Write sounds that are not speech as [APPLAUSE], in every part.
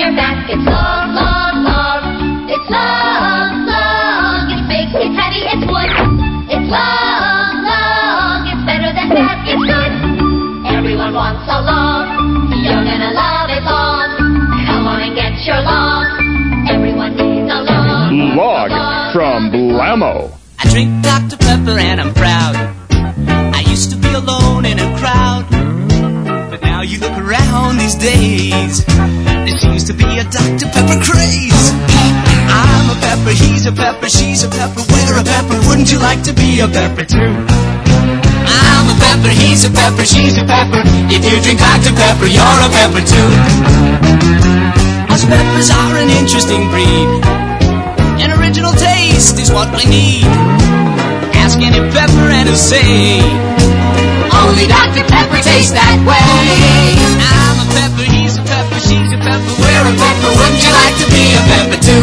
your back. It's long, long, long. It's long, long. It's big, it's heavy, it's wood. It's long, long. It's better than that. It's good. Everyone wants a lawn. Young and alive, it's on. Come on and get your lawn. Everyone needs a lawn. Log from Blammo. I drink Dr. Pepper and I'm proud. I used to be alone in a crowd. But now you look around these days. There seems to be a Dr. Pepper craze. I'm a pepper, he's a pepper, she's a pepper, we're a pepper. Wouldn't you like to be a pepper too? I'm a pepper, he's a pepper, she's a pepper. If you drink Dr. Pepper, you're a pepper too. Us peppers are an interesting breed. An original taste is what we need. Ask any pepper and he'll say, Only Dr. Pepper tastes that way. I'm a pepper, he's a pepper, she's a pepper, we're a pepper. Wouldn't you like to be a pepper too?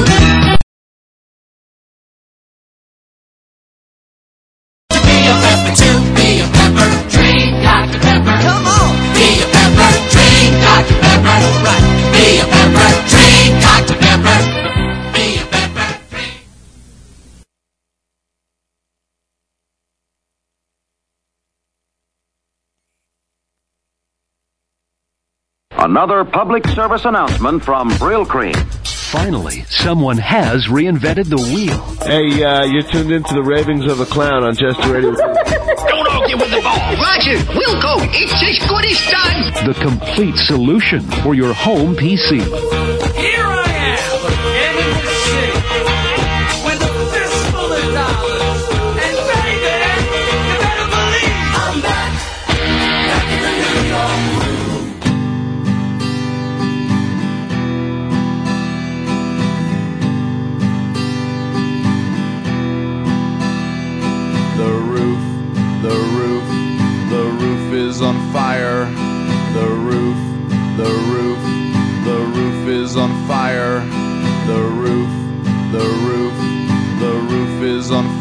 To be a pepper too, be a pepper, drink Dr. Pepper. Come on, be a pepper, drink Dr. Pepper. All right, be a pepper, Another public service announcement from Brylcreem. Finally, someone has reinvented the wheel. Hey, uh, you're tuned into the ravings of a clown on Jester Radio. [LAUGHS] Don't argue with the ball. Roger, we'll go. It's as good as done. The complete solution for your home PC.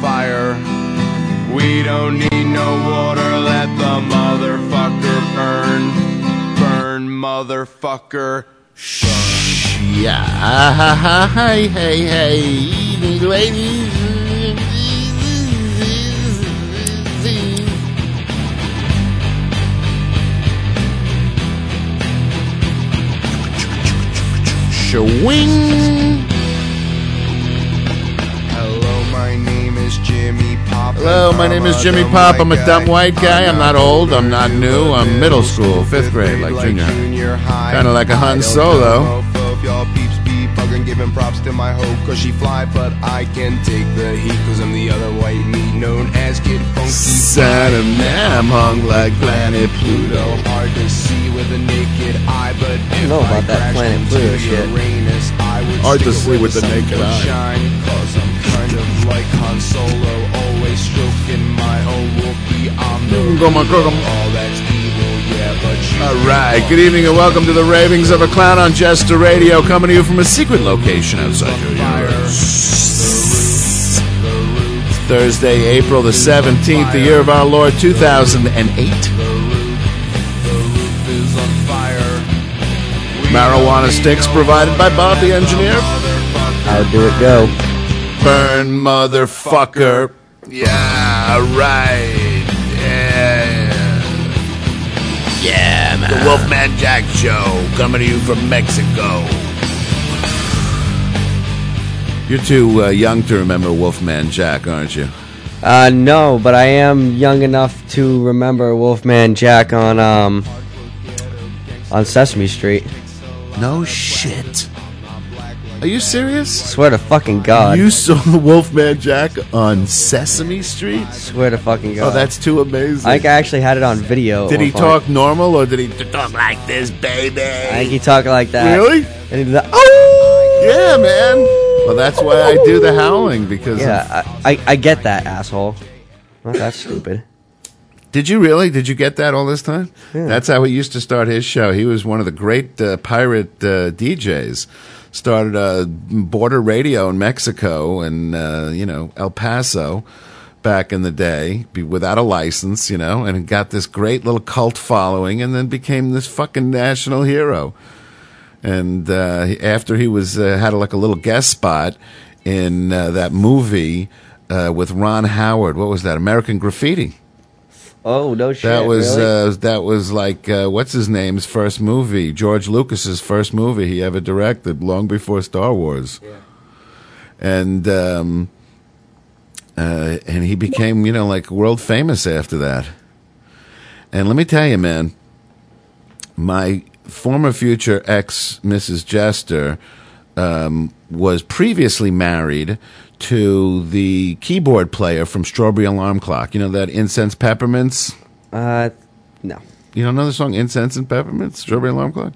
Fire. We don't need no water, let the motherfucker burn. Burn, motherfucker. Yeah, hey, hey, hey, ladies. Swing. Hello, my name is Jimmy Pop. Hello, my name is Jimmy Pop. I'm a dumb white guy. I'm not old. I'm not new. I'm middle school, fifth grade, like junior. Kind of like a Han Solo. If y'all peeps be bugging, giving props to my hoe, cause she fly, but I can take the heat, cause I'm the other white meat known as Kid Funky. Santa Nam hung like planet Pluto. Hard to see with a naked eye, but I don't know about that Planet Pluto shit. Uranus, I would Hard to see with the sun naked would eye. Shine, cause of like Han Solo, always stroking my own whoopee. I'm the Go, my cook 'em. all that's evil, yeah, but you All right. Good evening and welcome to the Ravings of a Clown on Jester Radio, coming to you from a secret location outside your universe. Thursday, April the 17th, the year of our Lord 2008. is on fire. Marijuana sticks provided by Bob the engineer. How do it go? Burn, motherfucker. Yeah, right. Yeah. Yeah, man. The Wolfman Jack Show, coming to you from Mexico. You're too uh, young to remember Wolfman Jack, aren't you? Uh, no, but I am young enough to remember Wolfman Jack on um on Sesame Street. No shit. Are you serious? Swear to fucking God. You saw the Wolfman Jack on Sesame Street? Swear to fucking God. Oh, that's too amazing. I think I actually had it on video. Did he point. talk normal or did he talk like this, baby? I think he talked like that. Really? And he that. Oh! Yeah, man. Well, that's why I do the howling because. Yeah, I, I, I get that, asshole. Not that stupid. Did you really? Did you get that all this time? That's how he used to start his show. He was one of the great uh, pirate uh, DJs. Started uh, border radio in Mexico and uh, you know El Paso back in the day, without a license, you know, and got this great little cult following, and then became this fucking national hero. and uh, after he was uh, had like a little guest spot in uh, that movie uh, with Ron Howard. What was that? American Graffiti. Oh no shit. That was really? uh, that was like uh, what's his name's first movie, George Lucas's first movie he ever directed, long before Star Wars. And um, uh, and he became you know like world famous after that. And let me tell you, man, my former future ex, Mrs. Jester, um, was previously married to the keyboard player from Strawberry Alarm Clock. You know that Incense Peppermints? Uh, no. You don't know the song Incense and Peppermints? Strawberry Alarm Clock?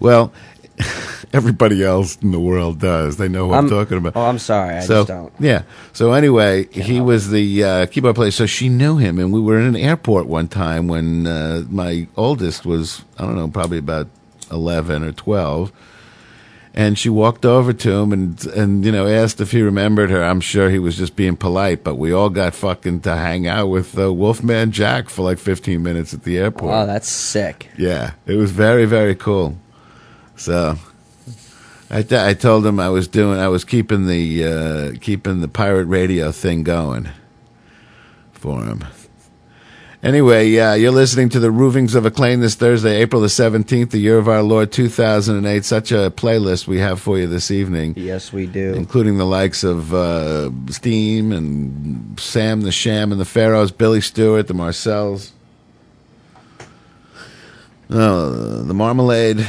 Well, [LAUGHS] everybody else in the world does. They know what I'm, I'm- talking about. oh, I'm sorry, I so, just don't. Yeah. So anyway, he was the uh, keyboard player. So she knew him, and we were in an airport one time when uh, my oldest was I don't know, probably about eleven or twelve. And she walked over to him and and you know asked if he remembered her. I'm sure he was just being polite, but we all got fucking to hang out with uh, Wolfman Jack for like 15 minutes at the airport. Wow, that's sick. Yeah, it was very very cool. So I I told him I was doing I was keeping the uh, keeping the pirate radio thing going for him. Anyway, yeah, you're listening to the Ravings of a Clown this Thursday, April the 17th, the year of our Lord 2008. Such a playlist we have for you this evening, Yes, we do. including the likes of uh, Steam and Sam the Sham and the Pharaohs, Billy Stewart, the Marcels, oh, the Marmalade,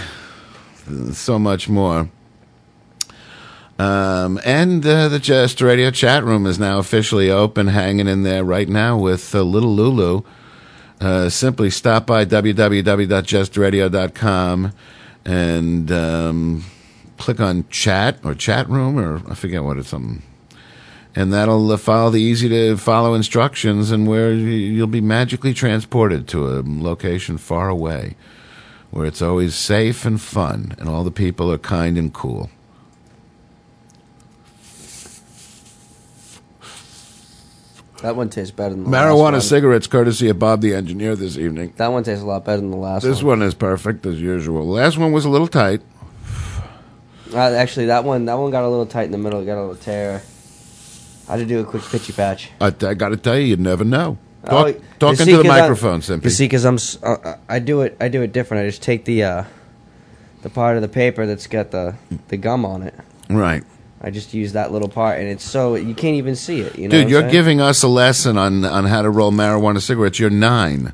so much more. Um, and uh, the Jester Radio chat room is now officially open, hanging in there right now with uh, Little Lulu. Uh, simply stop by www.jesterradio.com and um, click on chat or chat room, or I forget what it's something. And that'll uh, follow the easy to follow instructions, and where you'll be magically transported to a location far away where it's always safe and fun, and all the people are kind and cool. That one tastes better than the Marijuana last one. Marijuana cigarettes, courtesy of Bob the engineer this evening. That one tastes a lot better than the last one. This one. one is perfect as usual. The last one was a little tight. Uh, actually, that one that one got a little tight in the middle. It got a little tear. I had to do a quick pitchy patch. I, I got to tell you, you'd never know. Talk, Oh, talk you into the microphone, You Simpy. see, because I'm uh, uh, I do it I do it different. I just take the uh, the part of the paper that's got the the gum on it. Right. I just use that little part, and it's so you can't even see it. You know, Dude, you're saying? giving us a lesson on, on how to roll marijuana cigarettes. You're nine.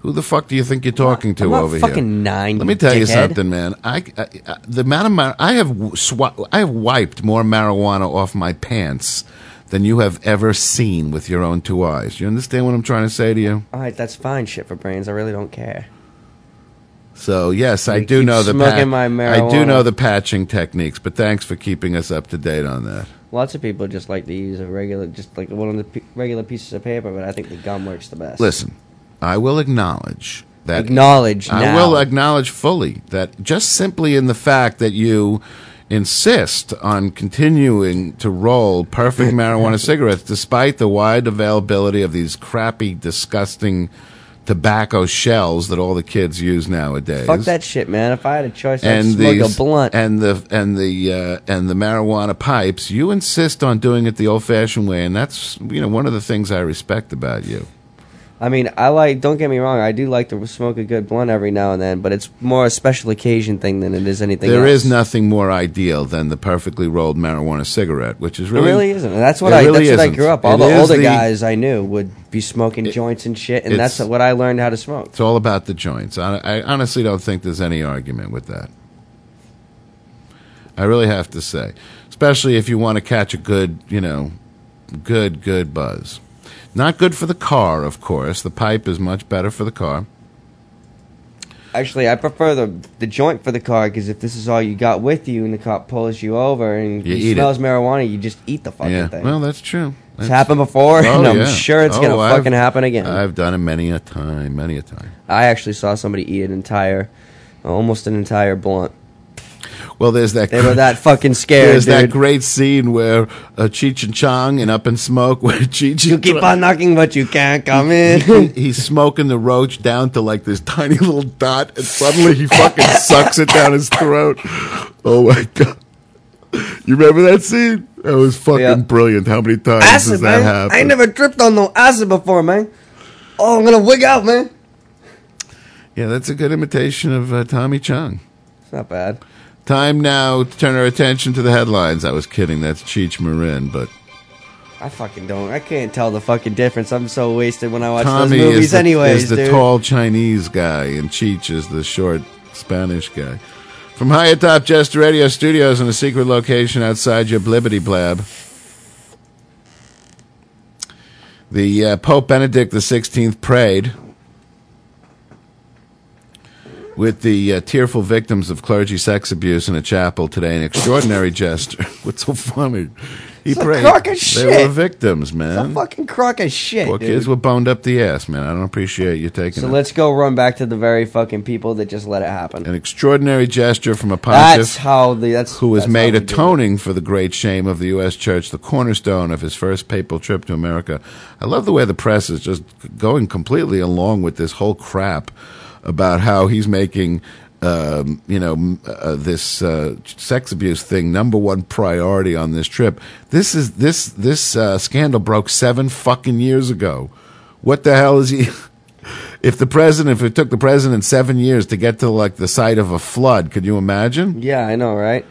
Who the fuck do you think you're talking to I'm not over here? fucking nine, Let me tell you something, man. I, I, I the amount of mar- I have swa- I have wiped more marijuana off my pants than you have ever seen with your own two eyes. You understand what I'm trying to say to you? All right, that's fine. Shit for brains. I really don't care. So yes, I do know the smoking my I do know the patching techniques, but thanks for keeping us up to date on that. Lots of people just like to use a regular, just like one of the p- regular pieces of paper, but I think the gum works the best. Listen, I will acknowledge that Acknowledge I now. will acknowledge fully that just simply in the fact that you insist on continuing to roll perfect [LAUGHS] marijuana cigarettes despite the wide availability of these crappy, disgusting tobacco shells that all the kids use nowadays. Fuck that shit, man. If I had a choice, I'd and smoke these, a blunt. and the and the uh, and the marijuana pipes. You insist on doing it the old-fashioned way, and that's you know one of the things I respect about you. I mean, I like. Don't get me wrong. I do like to smoke a good blunt every now and then, but it's more a special occasion thing than it is anything. There else. is nothing more ideal than the perfectly rolled marijuana cigarette, which is It really really isn't. And that's what I. really that's what I grew up. All It the older the- guys I knew would be smoking joints and shit, and that's what I learned how to smoke. It's all about the joints. I, I honestly don't think there's any argument with that. I really have to say, especially if you want to catch a good, you know, good, good buzz. Not good for the car, of course. The pipe is much better for the car. Actually, I prefer the the joint for the car because if this is all you got with you, and the cop pulls you over and You he eat smells marijuana, you just eat the fucking yeah, thing. well, that's true. It's That's- happened before, Oh, and I'm yeah. sure it's Oh, gonna I've- fucking happen again. I've done it many a time, many a time. I actually saw somebody eat an entire, almost an entire blunt. Well, there's that. They were that fucking scared, There's that great scene where uh, Cheech and Chong and Up in Smoke, [LAUGHS] where Cheech You keep on knocking, but you can't come he- in. [LAUGHS] he's smoking the roach down to like this tiny little dot, and suddenly he fucking [LAUGHS] sucks it down his throat. Oh my god! You remember that scene? That was fucking Yeah. brilliant. How many times acid, does that man. happen? I ain't never tripped on no acid before, man. Oh, I'm gonna wig out, man. Yeah, that's a good imitation of uh, Tommy Chong. It's not bad. Time now to turn our attention to the headlines. I was kidding. That's Cheech Marin, but I fucking don't. I can't tell the fucking difference. I'm so wasted when I watch Tommy those movies, is the, anyways, is the dude. tall Chinese guy, and Cheech is the short Spanish guy. From high atop Jester Radio Studios in a secret location outside your blibbity blab, the uh, Pope Benedict XVI prayed with the uh, tearful victims of clergy sex abuse in a chapel today. An extraordinary [LAUGHS] gesture. [LAUGHS] What's so funny? He It's a prayed. crock of They shit. were victims, man. It's a fucking crock of shit, Poor dude. kids were boned up the ass, man. I don't appreciate you taking so it. let's go run back to the very fucking people that just let it happen. An extraordinary gesture from a pontiff. That's how the that's who was made how we do it. atoning for the great shame of the U.S. Church, the cornerstone of his first papal trip to America. I love the way the press is just going completely along with this whole crap about how he's making. Um, you know uh, this uh, sex abuse thing number one priority on this trip. This is this this uh, scandal broke seven fucking years ago. What the hell is he? [LAUGHS] If the president, if it took the president seven years to get to like the site of a flood, could you imagine? Yeah, I know, right?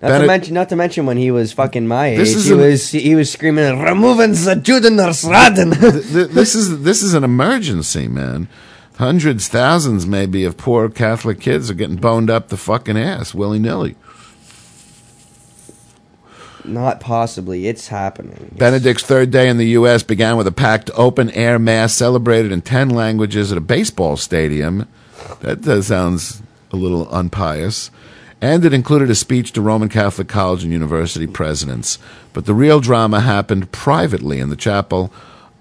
Not Bennett- to mention, not to mention when he was fucking my age, he an- was he was screaming, "Removing the Judenraten." Th- th- this is this is an emergency, man. Hundreds, thousands, maybe, of poor Catholic kids are getting boned up the fucking ass willy nilly. Not possibly. It's happening. Benedict's third day in the U.S. began with a packed open air mass celebrated in 10 languages at a baseball stadium. That sounds a little unpious. And it included a speech to Roman Catholic college and university presidents. But the real drama happened privately in the chapel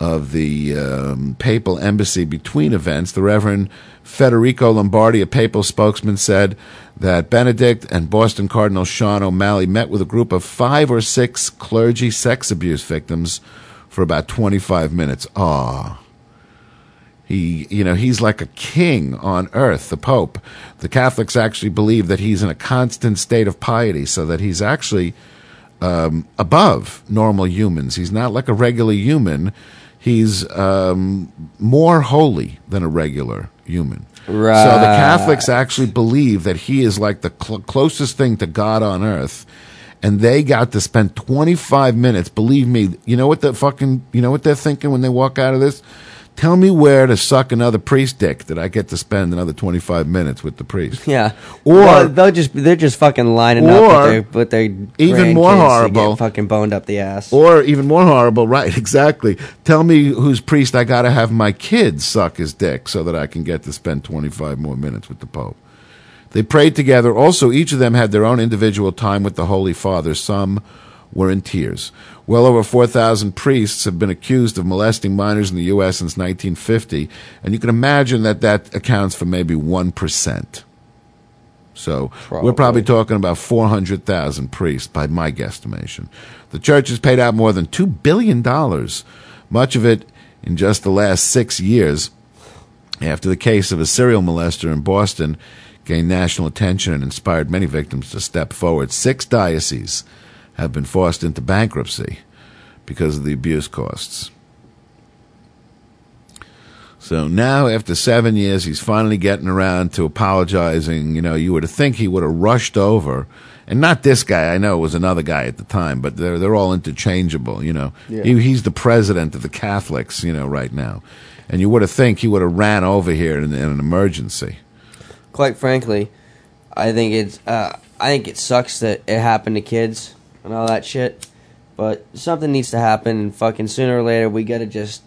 of the um, papal embassy between events. The Reverend Federico Lombardi, a papal spokesman, said that Benedict and Boston Cardinal Sean O'Malley met with a group of five or six clergy sex abuse victims for about 25 minutes. Ah. He, you know, he's like a king on earth, the Pope. The Catholics actually believe that he's in a constant state of piety, so that he's actually um, above normal humans. He's not like a regular human. He's um, more holy than a regular human. Right. So the Catholics actually believe that he is like the cl- closest thing to God on earth. And they got to spend 25 minutes. Believe me, you know what the fucking, you know what they're thinking when they walk out of this? Tell me where to suck another priest dick that I get to spend another 25 minutes with the priest. [LAUGHS] Yeah. Or- Well, they'll just they're just fucking lining up Or- with their, with their Even more horrible- fucking boned up the ass. Or even more horrible, [LAUGHS] right? Exactly. Tell me whose priest I got to have my kids suck his dick so that I can get to spend 25 more minutes with the Pope. They prayed together. Also, each of them had their own individual time with the Holy Father. Some were in tears. Well over 4,000 priests have been accused of molesting minors in the U.S. since 1950, and you can imagine that that accounts for maybe 1%. So we're probably talking about 400,000 priests by my guesstimation. The church has paid out more than $2 billion, much of it in just the last six years, after the case of a serial molester in Boston gained national attention and inspired many victims to step forward. Six dioceses have been forced into bankruptcy because of the abuse costs. So now, after seven years, he's finally getting around to apologizing. You know, you would think he would have rushed over, and not this guy. I know it was another guy at the time, but they're they're all interchangeable. You know, Yeah. he, he's the president of the Catholics. You know, right now, and you would have think he would have ran over here in, in an emergency. Quite frankly, I think it's uh, I think it sucks that it happened to kids and all that shit. But something needs to happen, and fucking sooner or later we gotta just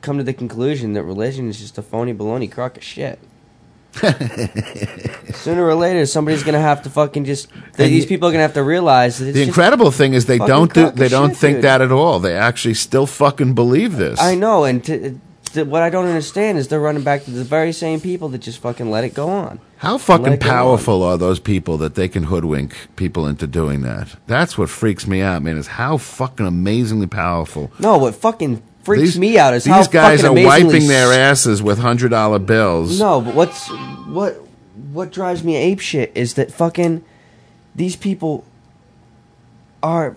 come to the conclusion that religion is just a phony baloney crock of shit. [LAUGHS] sooner or later, somebody's gonna have to fucking just. these people are gonna have to realize that it's the incredible thing is they don't do they don't shit, think dude. that at all. They actually still fucking believe this. I know, and to, that what I don't understand is they're running back to the very same people that just fucking let it go on. How fucking on. powerful are those people that they can hoodwink people into doing that? That's what freaks me out, man. Is how fucking amazingly powerful. No, what fucking freaks These- me out is these how guys are wiping their asses with hundred dollar bills. No, but what's what what drives me ape shit is that fucking these people are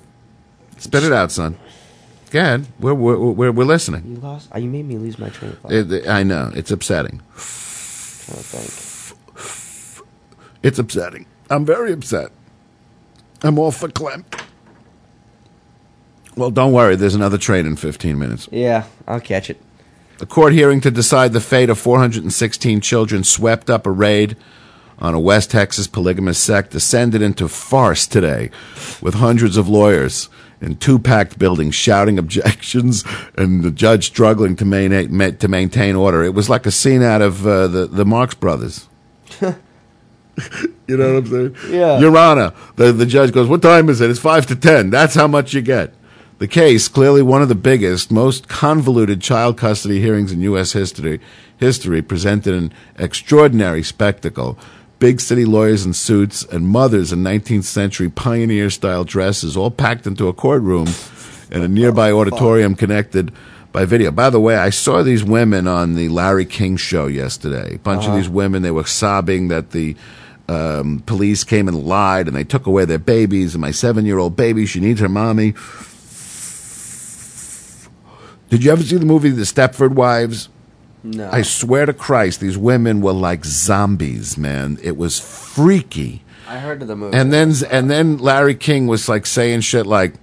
Spit it out, son. Go ahead. We're we're we're, we're listening. you lost. You made me lose my train of thought. It, I know it's upsetting. Oh, think. It's upsetting. I'm very upset. I'm all for Clem. Well, don't worry. There's another train in 15 minutes. Yeah, I'll catch it. A court hearing to decide the fate of 416 children swept up a raid on a West Texas polygamous sect descended into farce today, with hundreds of lawyers in two packed buildings shouting objections and the judge struggling to, main, ma- to maintain order. It was like a scene out of uh, the, the Marx Brothers. [LAUGHS] [LAUGHS] you know what I'm saying? Yeah. Your Honor, the, the judge goes, What time is it? It's 5 to 10. That's how much you get. The case, clearly one of the biggest, most convoluted child custody hearings in U.S. history, history presented an extraordinary spectacle. Big city lawyers in suits and mothers in 19th century pioneer style dresses all packed into a courtroom in a nearby oh, auditorium connected by video. By the way, I saw these women on the Larry King show yesterday. A bunch of uh-huh. these women, they were sobbing that the um, police came and lied and they took away their babies. And my seven year old baby, she needs her mommy. Did you ever see the movie The Stepford Wives? No. I swear to Christ, these women were like zombies, man. It was freaky. I heard of the movie. And then and then Larry King was like saying shit like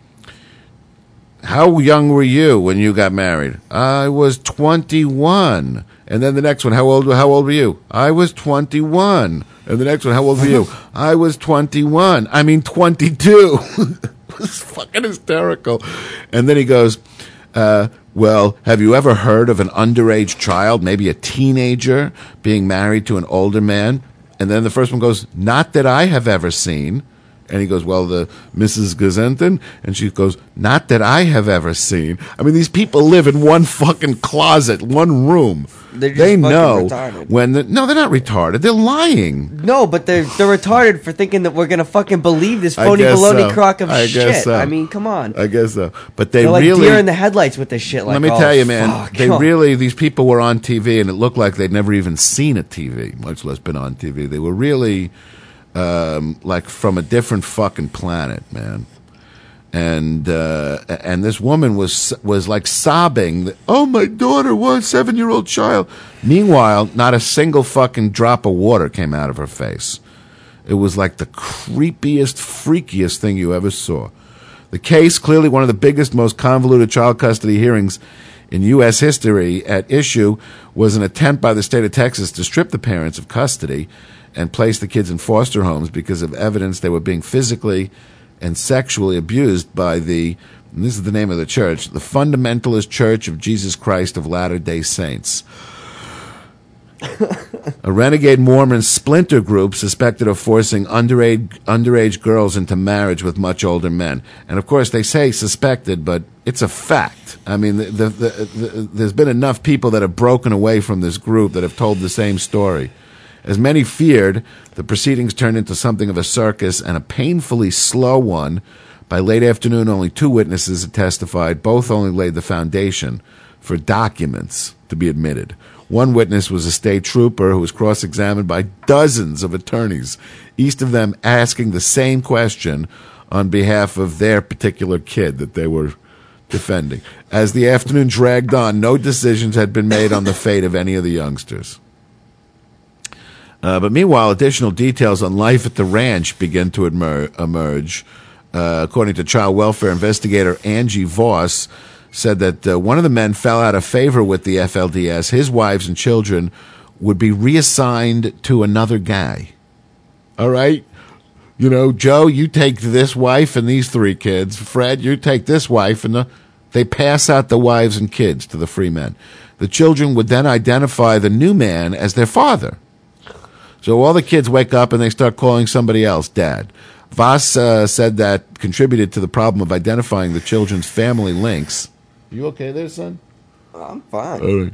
how young were you when you got married? I was 21. And then the next one, how old how old were you? I was 21. And the next one, how old were you? [LAUGHS] I was 21. I mean 22. [LAUGHS] it was fucking hysterical. And then he goes, uh, well, have you ever heard of an underage child, maybe a teenager, being married to an older man? And then the first one goes, not that I have ever seen. And he goes, well, the Mrs. Gazenten? And she goes, not that I have ever seen. I mean, these people live in one fucking closet, one room. They're just they fucking know retarded. when the, no, they're not retarded. They're lying. No, but they're they're retarded for thinking that we're gonna fucking believe this phony baloney so. crock of I guess shit. so. I mean, come on. I guess so. But they They're like really deer in the headlights with this shit. Like, Let me oh, tell you, man, fuck. they really, these people were on TV and it looked like they'd never even seen a TV, much less been on TV. They were really um, like from a different fucking planet, man. And uh, and this woman was was like sobbing. Oh, my daughter, one seven year old child. Meanwhile, not a single fucking drop of water came out of her face. It was like the creepiest, freakiest thing you ever saw. The case, clearly one of the biggest, most convoluted child custody hearings in U.S. history at issue, was an attempt by the state of Texas to strip the parents of custody and place the kids in foster homes because of evidence they were being physically and sexually abused by the, this is the name of the church, the Fundamentalist Church of Jesus Christ of Latter day Saints. A renegade Mormon splinter group suspected of forcing underage, underage girls into marriage with much older men. And of course, they say suspected, but it's a fact. I mean, the, the, the, there's been enough people that have broken away from this group that have told the same story. As many feared, the proceedings turned into something of a circus and a painfully slow one. By late afternoon, only two witnesses had testified. Both only laid the foundation for documents to be admitted. One witness was a state trooper who was cross examined by dozens of attorneys, each of them asking the same question on behalf of their particular kid that they were defending. As the afternoon dragged on, no decisions had been made on the fate of any of the youngsters. Uh, but meanwhile, additional details on life at the ranch begin to emer- emerge. Uh, according to child welfare investigator Angie Voss, said that uh, one of the men fell out of favor with the FLDS. His wives and children would be reassigned to another guy. All right? You know, Joe, you take this wife and these three kids. Fred, you take this wife and the, they pass out the wives and kids to the free men. The children would then identify the new man as their father. So all the kids wake up and they start calling somebody else dad. Voss uh, said that contributed to the problem of identifying the children's family links. You okay there, son? I'm fine. Right.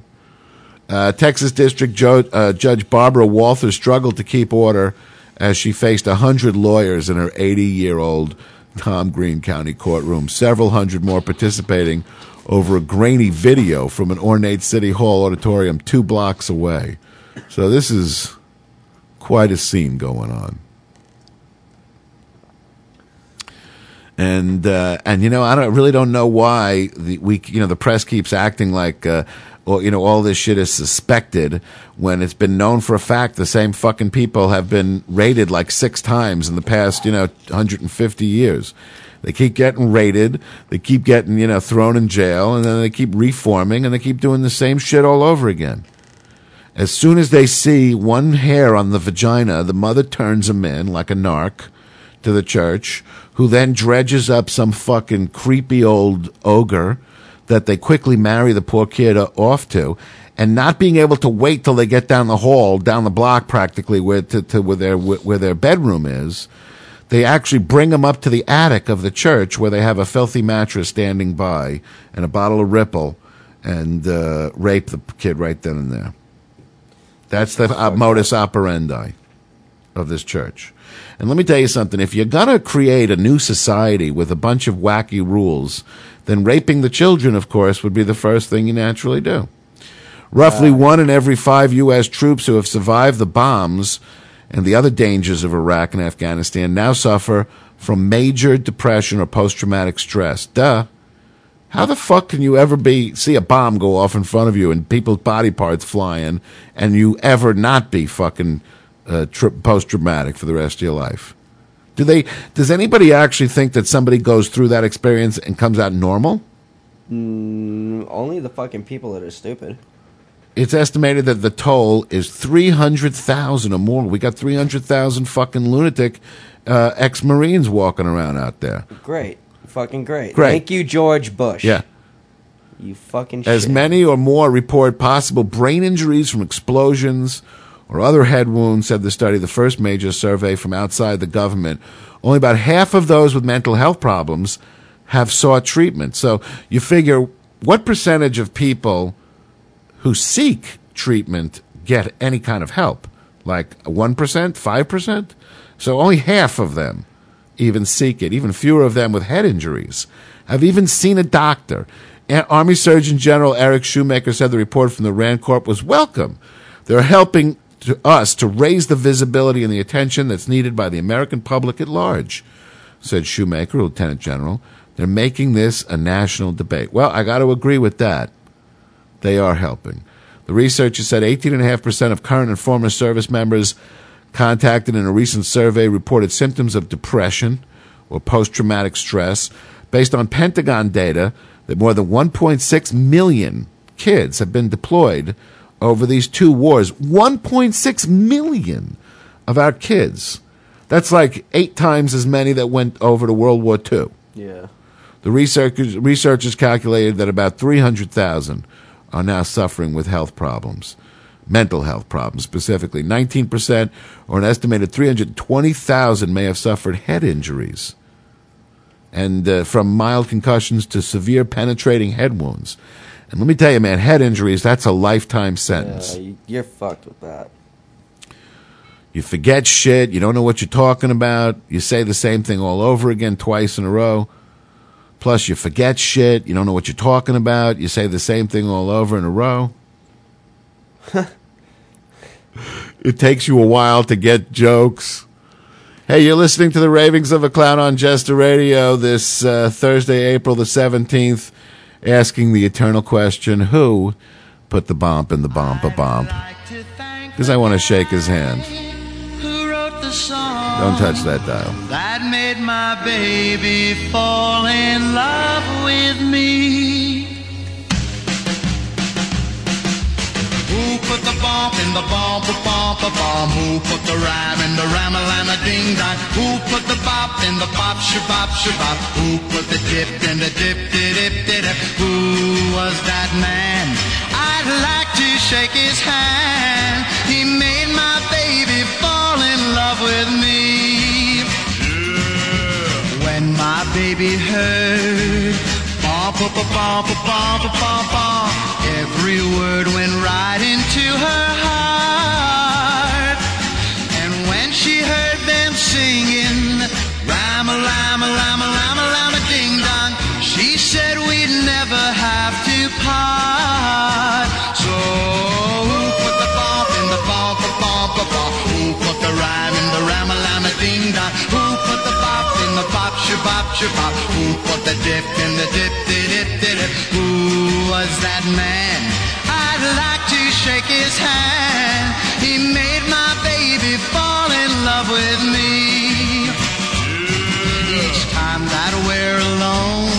Uh, Texas District jo- uh, Judge Barbara Walther struggled to keep order as she faced 100 lawyers in her 80 year old Tom Green County courtroom, several hundred more participating over a grainy video from an ornate City Hall auditorium two blocks away. So this is quite a scene going on. and uh, and you know I don't really don't know why the we you know the press keeps acting like uh, or you know all this shit is suspected when it's been known for a fact the same fucking people have been raided like six times in the past you know 150 years. They keep getting raided, they keep getting you know thrown in jail, and then they keep reforming and they keep doing the same shit all over again. As soon as they see one hair on the vagina, the mother turns him in like a narc to the church, who then dredges up some fucking creepy old ogre that they quickly marry the poor kid off to, and not being able to wait till they get down the hall, down the block practically, where to, to where their where their bedroom is. They actually bring them up to the attic of the church where they have a filthy mattress standing by and a bottle of Ripple, and uh, rape the kid right then and there. That's the uh, modus operandi of this church. And let me tell you something if you're going to create a new society with a bunch of wacky rules, then raping the children, of course, would be the first thing you naturally do. Roughly one in every five U.S. troops who have survived the bombs and the other dangers of Iraq and Afghanistan now suffer from major depression or post traumatic stress. Duh. How the fuck can you ever be see a bomb go off in front of you and people's body parts flying, and you ever not be fucking uh, tri- post traumatic for the rest of your life? Do they? Does anybody actually think that somebody goes through that experience and comes out normal? Mm, only the fucking people that are stupid. It's estimated that the toll is three hundred thousand or more. We got three hundred thousand fucking lunatic uh, ex Marines walking around out there. Great. Fucking great. Great. Thank you, George Bush. Yeah. You fucking As many or more report possible brain injuries from explosions or other head wounds, said the study, the first major survey from outside the government. Only about half of those with mental health problems have sought treatment. So you figure what percentage of people who seek treatment get any kind of help? Like 1%, 5%? So only half of them even seek it. Even fewer of them with head injuries have even seen a doctor. Army Surgeon General Eric Schoomaker said the report from the Rand Corp was welcome. They're helping to us to raise the visibility and the attention that's needed by the American public at large, said Schoomaker, Lieutenant General. They're making this a national debate. Well, I got to agree with that. They are helping. The researchers said 18.5% of current and former service members contacted in a recent survey reported symptoms of depression or post traumatic stress. Based on Pentagon data, that more than 1.6 million kids have been deployed over these two wars. 1.6 million of our kids. That's like eight times as many that went over to World War II. Yeah. The researchers, researchers calculated that about 300,000 are now suffering with health problems, mental health problems specifically. 19%, or an estimated 320,000, may have suffered head injuries, and uh, from mild concussions to severe penetrating head wounds. And let me tell you, man, head injuries, that's a lifetime sentence. Yeah, you- you're fucked with that. You forget shit. You don't know what you're talking about. You say the same thing all over again twice in a row. Plus, you forget shit. You don't know what you're talking about. You say the same thing all over in a row. [LAUGHS] it takes you a while to get jokes. Hey, you're listening to the Ravings of a Clown on Jester Radio this uh, Thursday, April the 17th, asking the eternal question who put the bomb in the bomb a bomb? Because I want to shake his hand. Don't touch that dial. that made my baby fall in love with me? Put the bomb in the bomb, the bomb, the bomb? Who put the rhyme in the rhyme a ding dong? Who put the bop in the bop shabop shabop? Who put the dip in the dip dip dip dip? Who was that man? I'd like to shake his hand. He made my baby fall in love with me. Yeah. When my baby heard Every word went right into her heart. And when she heard them singing, Rama, Lama, Lama, Lama, Lama, Ding Dong, she said we'd never have to part. Into shabop. Who put the dip in the dip, dip, dip, dip, dip? Who was that man? I'd like to shake his hand. He made my baby fall in love with me. Each time that we're alone,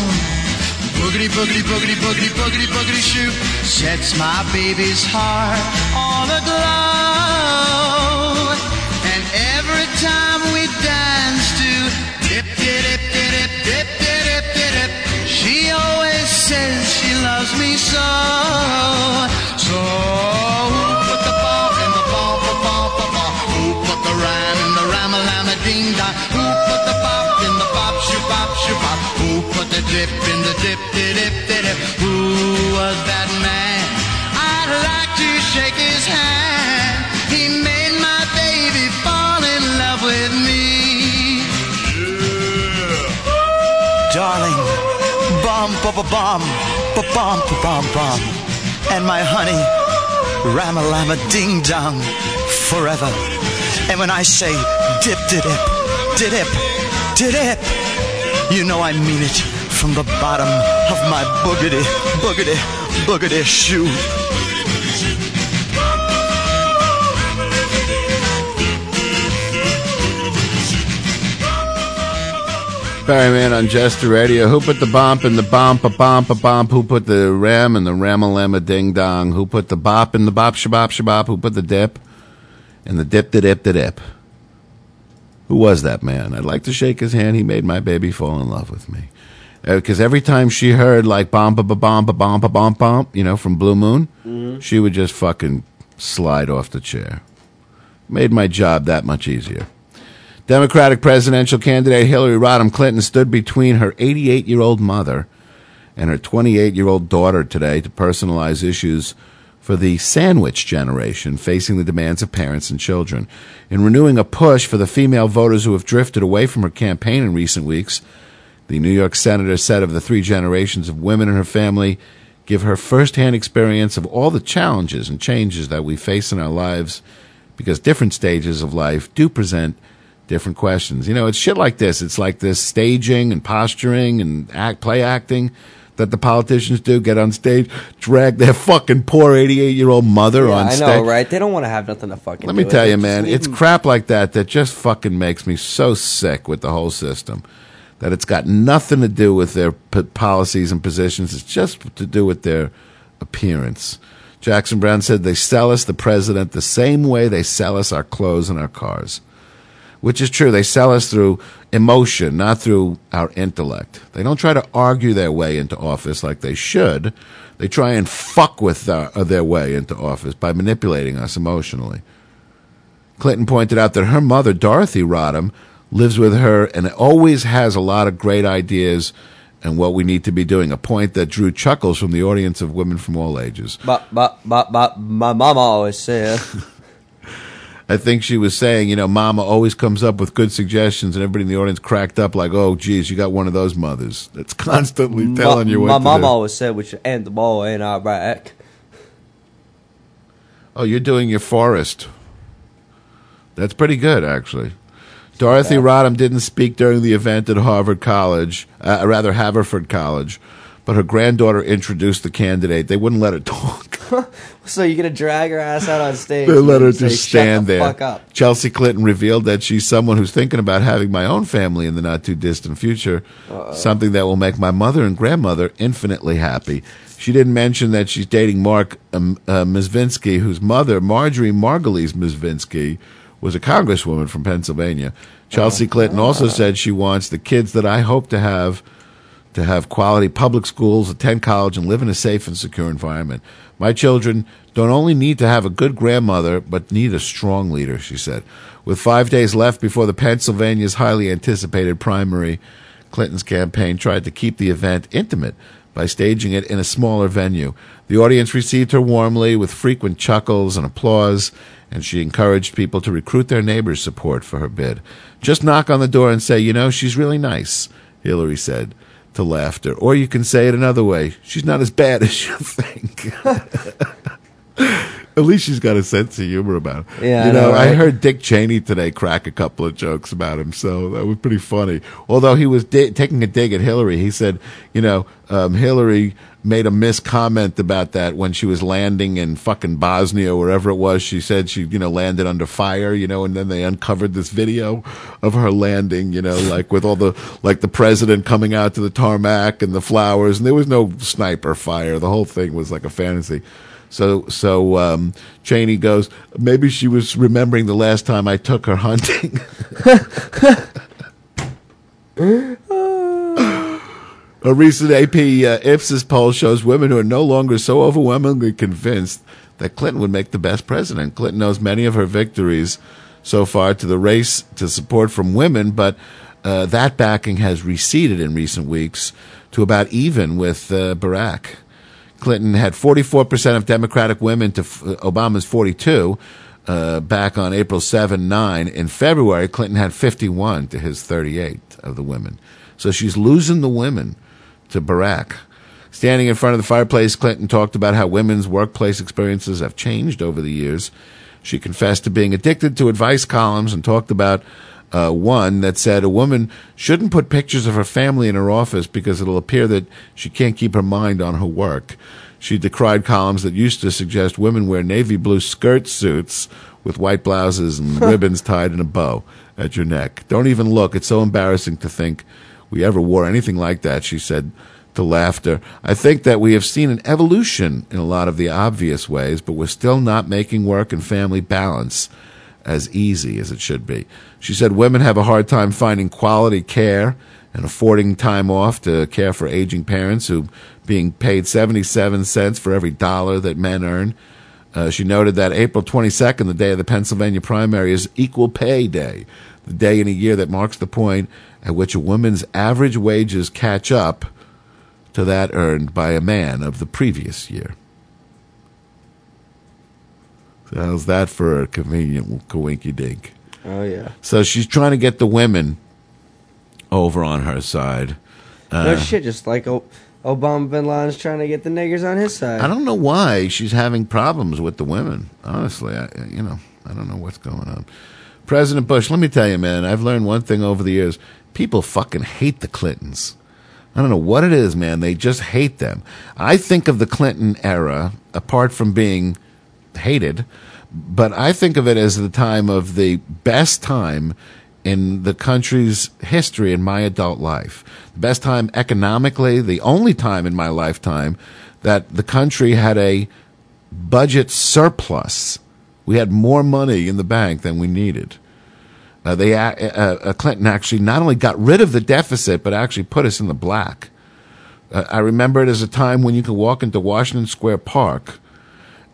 boogity, boogity, boogity, boogity, boogity, boogity shoot sets my baby's heart on all aglow. Says she loves me so. So who put the ball in the ball, the ball, the ball? Who put the ram in the ram a lam ding dong? Who put the bop in the bop shoop bop shoop bop? Who put the dip in the dip dip dip bum, bum, bum, bum, bum, bum, bum. And my honey, ram a lam a ding dong, forever. And when I say dip, di dip, di dip, dip, dip, you know I mean it from the bottom of my boogity, boogity, boogity shoe. Barry Mann on Jester Radio. Who put the bump in the bump, a bump, a bump? Who put the ram in the ramalama ding dong? Who put the bop in the bop shabop shabop? Who put the dip in the dip the dip the dip? Who was that man? I'd like to shake his hand. He made my baby fall in love with me. Because every time she heard like bomb ba ba bomb ba bomb ba bomb bomb, you know, from Blue Moon, Mhm. she would just fucking slide off the chair. Made my job that much easier. Democratic presidential candidate Hillary Rodham Clinton stood between her 88 year old mother and her 28 year old daughter today to personalize issues for the sandwich generation facing the demands of parents and children. In renewing a push for the female voters who have drifted away from her campaign in recent weeks, the New York senator said of the three generations of women in her family give her firsthand experience of all the challenges and changes that we face in our lives because different stages of life do present different questions. You know, it's shit like this. It's like this staging and posturing and act play acting that the politicians do. Get on stage, drag their fucking poor eighty-eight-year-old mother Yeah, on stage. I know, right? They don't want to have nothing to fucking. Let me tell you, man, it's them- crap like that that just fucking makes me so sick with the whole system. That it's got nothing to do with their p- policies and positions. It's just to do with their appearance. Jackson Browne said they sell us the president the same way they sell us our clothes and our cars. Which is true. They sell us through emotion, not through our intellect. They don't try to argue their way into office like they should. They try and fuck with their, uh, their way into office by manipulating us emotionally. Clinton pointed out that her mother, Dorothy Rodham, lives with her and always has a lot of great ideas and what we need to be doing. A point that drew chuckles from the audience of women from all ages. But but but but my mama always said. I think she was saying, you know, Mama always comes up with good suggestions, and everybody in the audience cracked up like, "Oh, geez, you got one of those mothers that's [LAUGHS] constantly telling you what my do." always said we should end the ball in our back. Oh, you're doing your forest. That's pretty good, actually. Dorothy Rodham didn't speak during the event at Harvard College, uh, rather Haverford College, but her granddaughter introduced the candidate. They wouldn't let her talk. [LAUGHS] So you're gonna drag her ass out on stage? They let her say, just "Shut stand the there. Fuck up. Chelsea Clinton revealed that she's someone who's thinking about having my own family in the not too distant future, something that will make my mother and grandmother infinitely happy. She didn't mention that she's dating Mark um, uh, Mezvinsky, whose mother, Marjorie Margolies Mezvinsky, was a congresswoman from Pennsylvania. Chelsea Clinton also said she wants the kids that I hope to have to have quality public schools, attend college, and live in a safe and secure environment. My children don't only need to have a good grandmother, but need a strong leader, she said. With five days left before the Pennsylvania's highly anticipated primary, Clinton's campaign tried to keep the event intimate by staging it in a smaller venue. The audience received her warmly with frequent chuckles and applause, and she encouraged people to recruit their neighbors' support for her bid. Just knock on the door and say, you know, she's really nice, Hillary said to laughter. Or you can say it another way she's not as bad [LAUGHS] as you think. [LAUGHS] [LAUGHS] At least she's got a sense of humor about it. Yeah, you know, know, I heard Dick Cheney today crack a couple of jokes about him, so that was pretty funny. Although he was di- taking a dig at Hillary, he said, you know, um, Hillary made a miscomment about that when she was landing in fucking Bosnia, wherever it was. She said she, you know, landed under fire, you know, and then they uncovered this video of her landing, you know, like with all the, like the president coming out to the tarmac and the flowers, and there was no sniper fire. The whole thing was like a fantasy. So, so um, Cheney goes. Maybe she was remembering the last time I took her hunting. [LAUGHS] A recent AP uh, Ipsos poll shows women who are no longer so overwhelmingly convinced that Clinton would make the best president. Clinton owes many of her victories so far to the race to support from women, but uh, that backing has receded in recent weeks to about even with uh, Barack. Clinton had 44% of Democratic women to f- Obama's 42 uh, back on April 7 9. In February, Clinton had 51 to his 38 of the women. So she's losing the women to Barack. Standing in front of the fireplace, Clinton talked about how women's workplace experiences have changed over the years. She confessed to being addicted to advice columns and talked about uh, one that said a woman shouldn't put pictures of her family in her office because it'll appear that she can't keep her mind on her work. She decried columns that used to suggest women wear navy blue skirt suits with white blouses and ribbons tied in a bow at your neck. Don't even look. It's so embarrassing to think we ever wore anything like that, she said to laughter. I think that we have seen an evolution in a lot of the obvious ways, but we're still not making work and family balance as easy as it should be. She said women have a hard time finding quality care and affording time off to care for aging parents who being paid 77 cents for every dollar that men earn. Uh, she noted that April 22nd, the day of the Pennsylvania primary, is Equal Pay Day, the day in a year that marks the point at which a woman's average wages catch up to that earned by a man of the previous year. How's that for a convenient coinky dink? Oh yeah. So she's trying to get the women over on her side. Uh, no shit, just like o- Obama bin Laden's trying to get the niggers on his side. I don't know why she's having problems with the women. Honestly, I, you know, I don't know what's going on. President Bush, let me tell you, man, I've learned one thing over the years. People fucking hate the Clintons. I don't know what it is, man. They just hate them. I think of the Clinton era, apart from being hated, but I think of it as the time of the best time in the country's history in my adult life. The best time economically, the only time in my lifetime that the country had a budget surplus. We had more money in the bank than we needed. Uh, they uh, uh, Clinton actually not only got rid of the deficit, but actually put us in the black. Uh, I remember it as a time when you could walk into Washington Square Park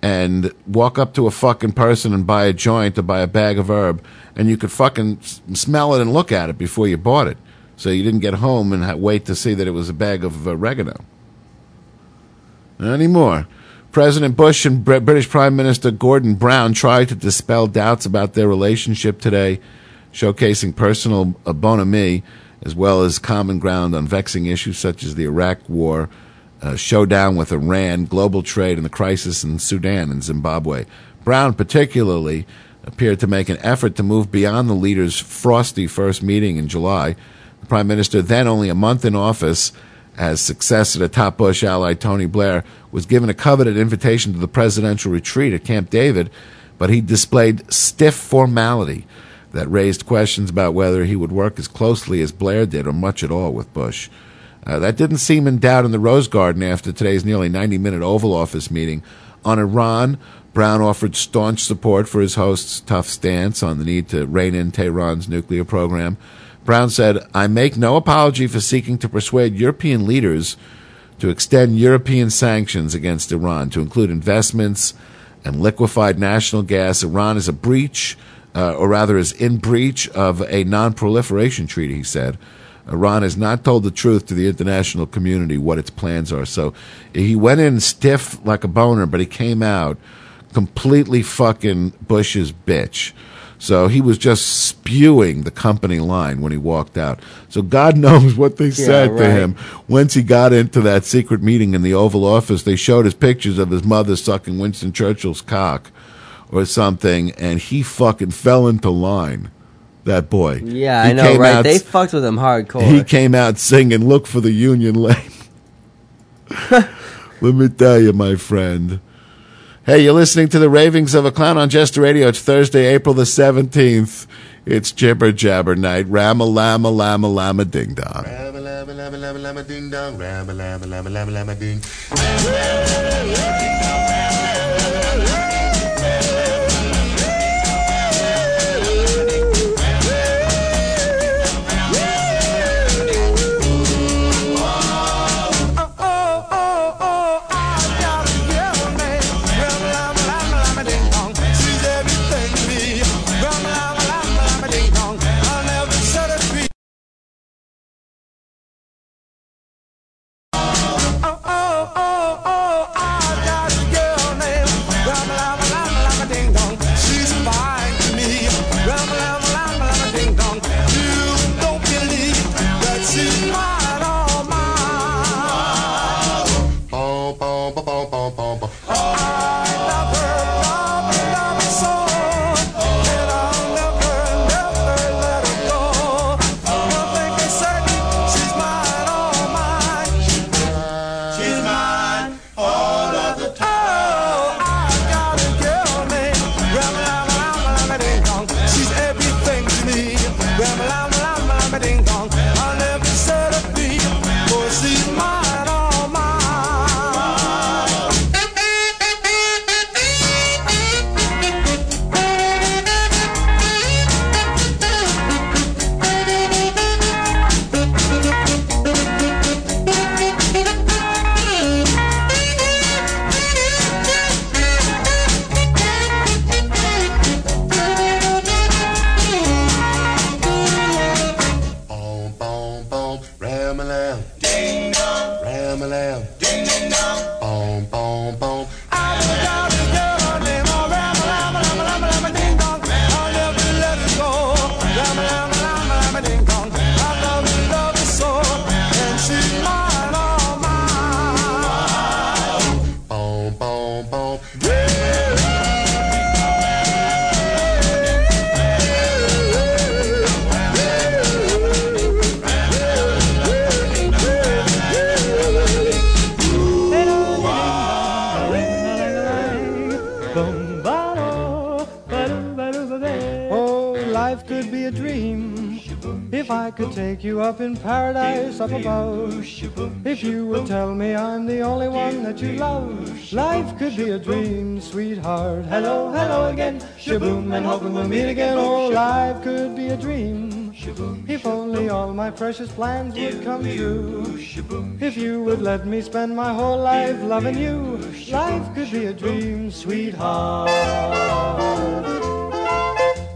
and walk up to a fucking person and buy a joint or buy a bag of herb, and you could fucking smell it and look at it before you bought it. So you didn't get home and wait to see that it was a bag of oregano. Not anymore. President Bush and British Prime Minister Gordon Brown tried to dispel doubts about their relationship today, showcasing personal uh, bonhomie as well as common ground on vexing issues such as the Iraq War, uh, showdown with Iran, global trade, and the crisis in Sudan and Zimbabwe. Brown, particularly, appeared to make an effort to move beyond the leaders' frosty first meeting in July. The Prime Minister, then only a month in office, as successor to top Bush ally Tony Blair, was given a coveted invitation to the presidential retreat at Camp David, but he displayed stiff formality that raised questions about whether he would work as closely as Blair did or much at all with Bush. Uh, that didn't seem in doubt in the Rose Garden after today's nearly 90 minute Oval Office meeting. On Iran, Brown offered staunch support for his host's tough stance on the need to rein in Tehran's nuclear program. Brown said, I make no apology for seeking to persuade European leaders to extend European sanctions against Iran, to include investments and liquefied natural gas. Iran is a breach, uh, or rather, is in breach of a non proliferation treaty, he said. Iran has not told the truth to the international community what its plans are. So he went in stiff like a boner, but he came out completely fucking Bush's bitch. So he was just spewing the company line when he walked out. So God [LAUGHS] knows what they said to right. him. Once he got into that secret meeting in the Oval Office, they showed his pictures of his mother sucking Winston Churchill's cock or something, and he fucking fell into line. That boy. Yeah, He I know, right? out- They fucked with him hardcore. He came out singing "Look for the Union Lane." [LAUGHS] Let me tell you, my friend. Hey, you're listening to the ravings of a clown on Jester Radio. It's Thursday, April the seventeenth. It's jibber jabber night. Rama lama lama lama ding dong. Rabba labba labba labba labba ding dong. Rabba labba labba labba labba ding. She's if I could take you up in paradise up above. If you would tell me I'm the only one that you love, life could be a dream, sweetheart. Hello, hello again, shaboom, and hoping we'll meet again. Oh, life could be a dream if only all my precious plans would come true. If you would let me spend my whole life loving you, life could be a dream, sweetheart.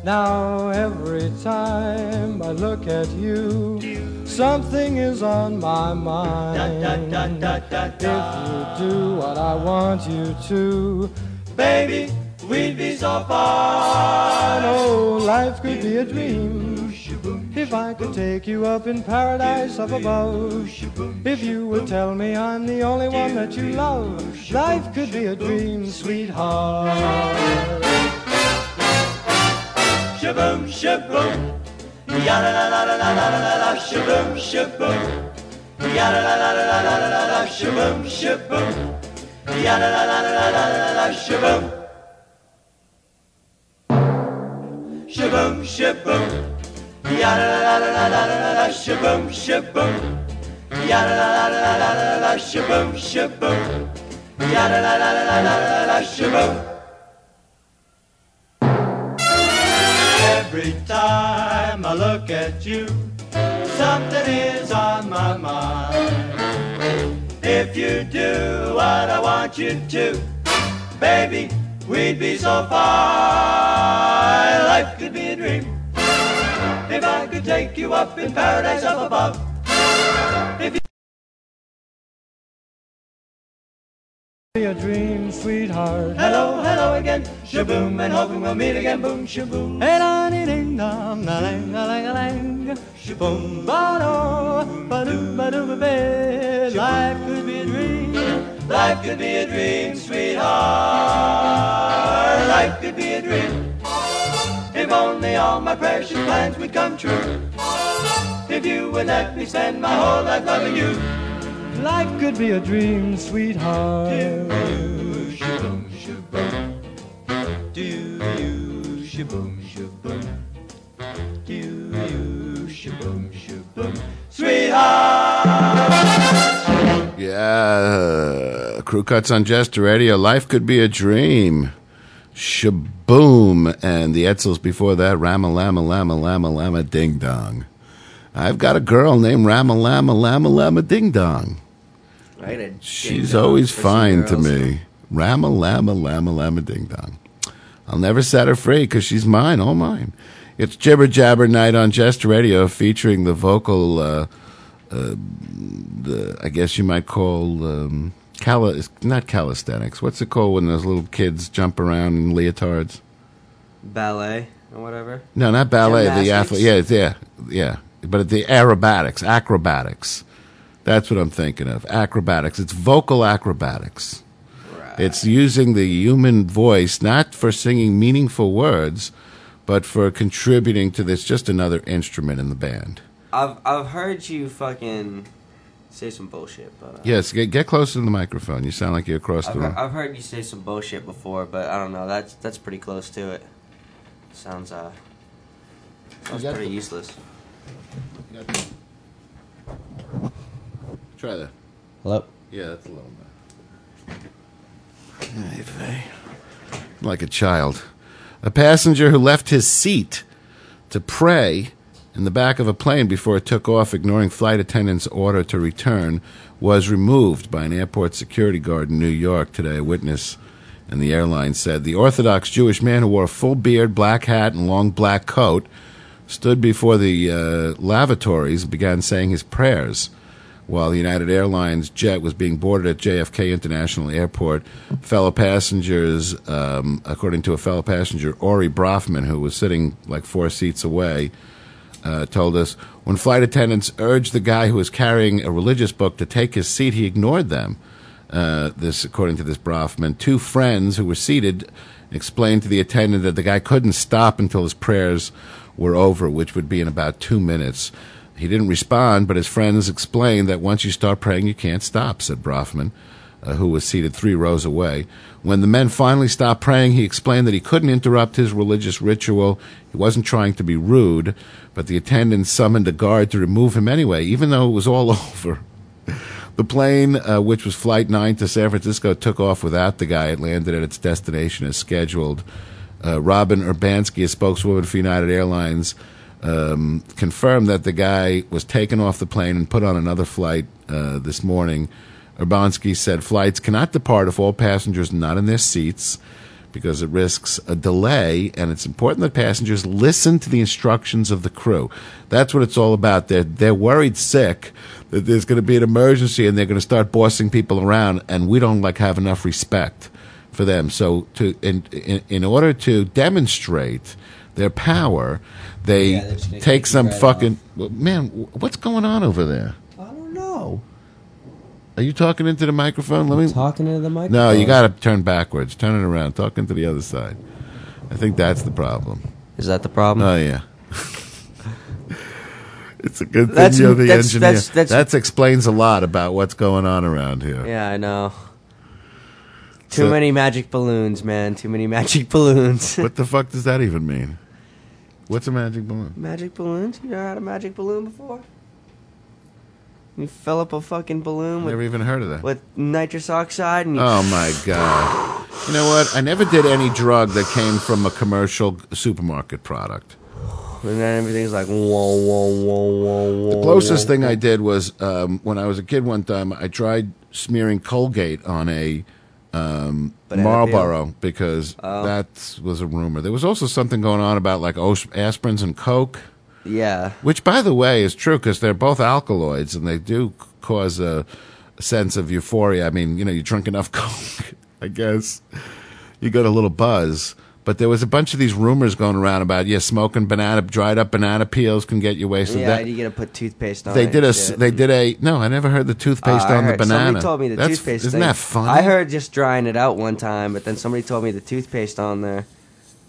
Now every time I look at you, something is on my mind. If you do what I want you to, baby, we'd be so fine. Oh, life could be a dream. If I could take you up in paradise up above, if you would tell me I'm the only one that you love, life could be a dream, sweetheart. şıbım şıbım. Yara la la la la la la la şıbım şıbım Yara la la la la la la la şıbım şıbım Yara la la la la la la şıbım Şıbım şıbım Yara la la la la la la şıbım şıbım Yara la la la la la la şıbım şıbım Yara la la la la la la şıbım Every time I look at you, something is on my mind. If you do what I want you to, baby, we'd be so fine. Life could be a dream if I could take you up in paradise up above. If you be a dream, sweetheart. Hello, hello again, shaboom, and hoping we'll meet again, boom, shaboom. Hey, la, dee, ding, dong, la, lang, la, lang, la, lang, shaboom, ba, do, ba, do, ba, do, ba, ba. Life could be a dream, life could be a dream, sweetheart. Life could be a dream. If only all my precious plans would come true. If you would let me spend my whole life loving you. Life could be a dream, sweetheart. You shaboom shaboom? Do you shaboom shaboom? Do you shaboom shaboom? Sweetheart. Yeah, crew cuts on Jester Radio. Life could be a dream. Shaboom, and the Edsels before that. Rama lama lama lama lama ding dong. I've got a girl named Rama lama lama lama ding dong. I had a ding She's always fine to girls. me. Rama lama lama lama ding dong. I'll never set her free because she's mine, all mine. It's Jibber Jabber Night on Jester Radio, featuring the vocal, uh, uh, the I guess you might call um, cali- not calisthenics. What's it called when those little kids jump around in leotards? ballet or whatever. No, not ballet. The athlete. Yeah, yeah, yeah. But the aerobatics, acrobatics. That's what I'm thinking of. Acrobatics. It's vocal acrobatics. It's using the human voice not for singing meaningful words, but for contributing to this. Just another instrument in the band. I've I've heard you fucking say some bullshit, but uh, Yes, get, get closer to the microphone. You sound like you're across I've, the heard, room. I've heard you say some bullshit before, but I don't know. That's that's pretty close to it. Sounds uh sounds pretty the- useless. Try that. Hello. Yeah, that's a little bit. Like a child. A passenger who left his seat to pray in the back of a plane before it took off, ignoring flight attendants' order to return, was removed by an airport security guard in New York today. A witness and the airline said the Orthodox Jewish man who wore a full beard, black hat, and long black coat stood before the uh, lavatories and began saying his prayers while the United Airlines jet was being boarded at JFK International Airport. Fellow passengers, um, according to a fellow passenger, Ori Brafman, who was sitting like four seats away, uh, told us when flight attendants urged the guy who was carrying a religious book to take his seat, he ignored them. Uh, this, according to this Brafman, two friends who were seated explained to the attendant that the guy couldn't stop until his prayers were over, which would be in about two minutes. He didn't respond, but his friends explained that once you start praying, you can't stop, said Brafman, uh, who was seated three rows away. When the men finally stopped praying, he explained that he couldn't interrupt his religious ritual. He wasn't trying to be rude, but the attendants summoned a guard to remove him anyway, even though it was all [LAUGHS] over. The plane, uh, which was Flight 9 to San Francisco, took off without the guy. It landed at its destination as scheduled. Uh, Robin Urbanski, a spokeswoman for United Airlines, um, confirmed that the guy was taken off the plane and put on another flight uh, this morning. Urbanski said flights cannot depart if all passengers are not in their seats because it risks a delay, and it's important that passengers listen to the instructions of the crew. That's what it's all about. They're, they're worried sick that there's going to be an emergency and they're going to start bossing people around, and we don't like have enough respect for them. So, to in in, in order to demonstrate their power, they Yeah, they're just gonna take some fucking well, man. What's going on over there? I don't know. Are you talking into the microphone? Let me Talking into the microphone. no, you got to turn backwards. Turn it around. Talking to the other side. I think that's the problem. Is that the problem? Oh yeah. [LAUGHS] it's a good thing That's- you're the that's- engineer. that's- that's- that explains a lot about what's going on around here. Yeah, I know. Too So- many magic balloons, man. Too many [LAUGHS] magic balloons. What the fuck does that even mean? What's a magic balloon? magic balloons? You never had a magic balloon before? You fill up a fucking balloon with, Never even heard of that. with nitrous oxide and you Oh my god! You know what? I never did any drug that came from a commercial supermarket product. and then everything's like whoa, whoa, whoa, whoa, whoa. The closest thing I did was um, when I was a kid. One time, I tried smearing Colgate on a um, Banana Marlboro because Oh. that was a rumor. There was also something going on about like aspirins and Coke, Yeah. which, by the way, is true because they're both alkaloids and they do cause a, a sense of euphoria. I mean, you know, you drink enough [LAUGHS] Coke. I guess. You got a little buzz. But there was a bunch of these rumors going around about yeah, smoking banana dried up banana peels can get you wasted. yeah, That- you gotta put toothpaste on. they it did a shit. they did a no. I never heard the toothpaste Uh, on the banana. Somebody told me the That's- toothpaste. Isn't thing. that funny? I heard just drying it out one time, but then somebody told me the toothpaste on there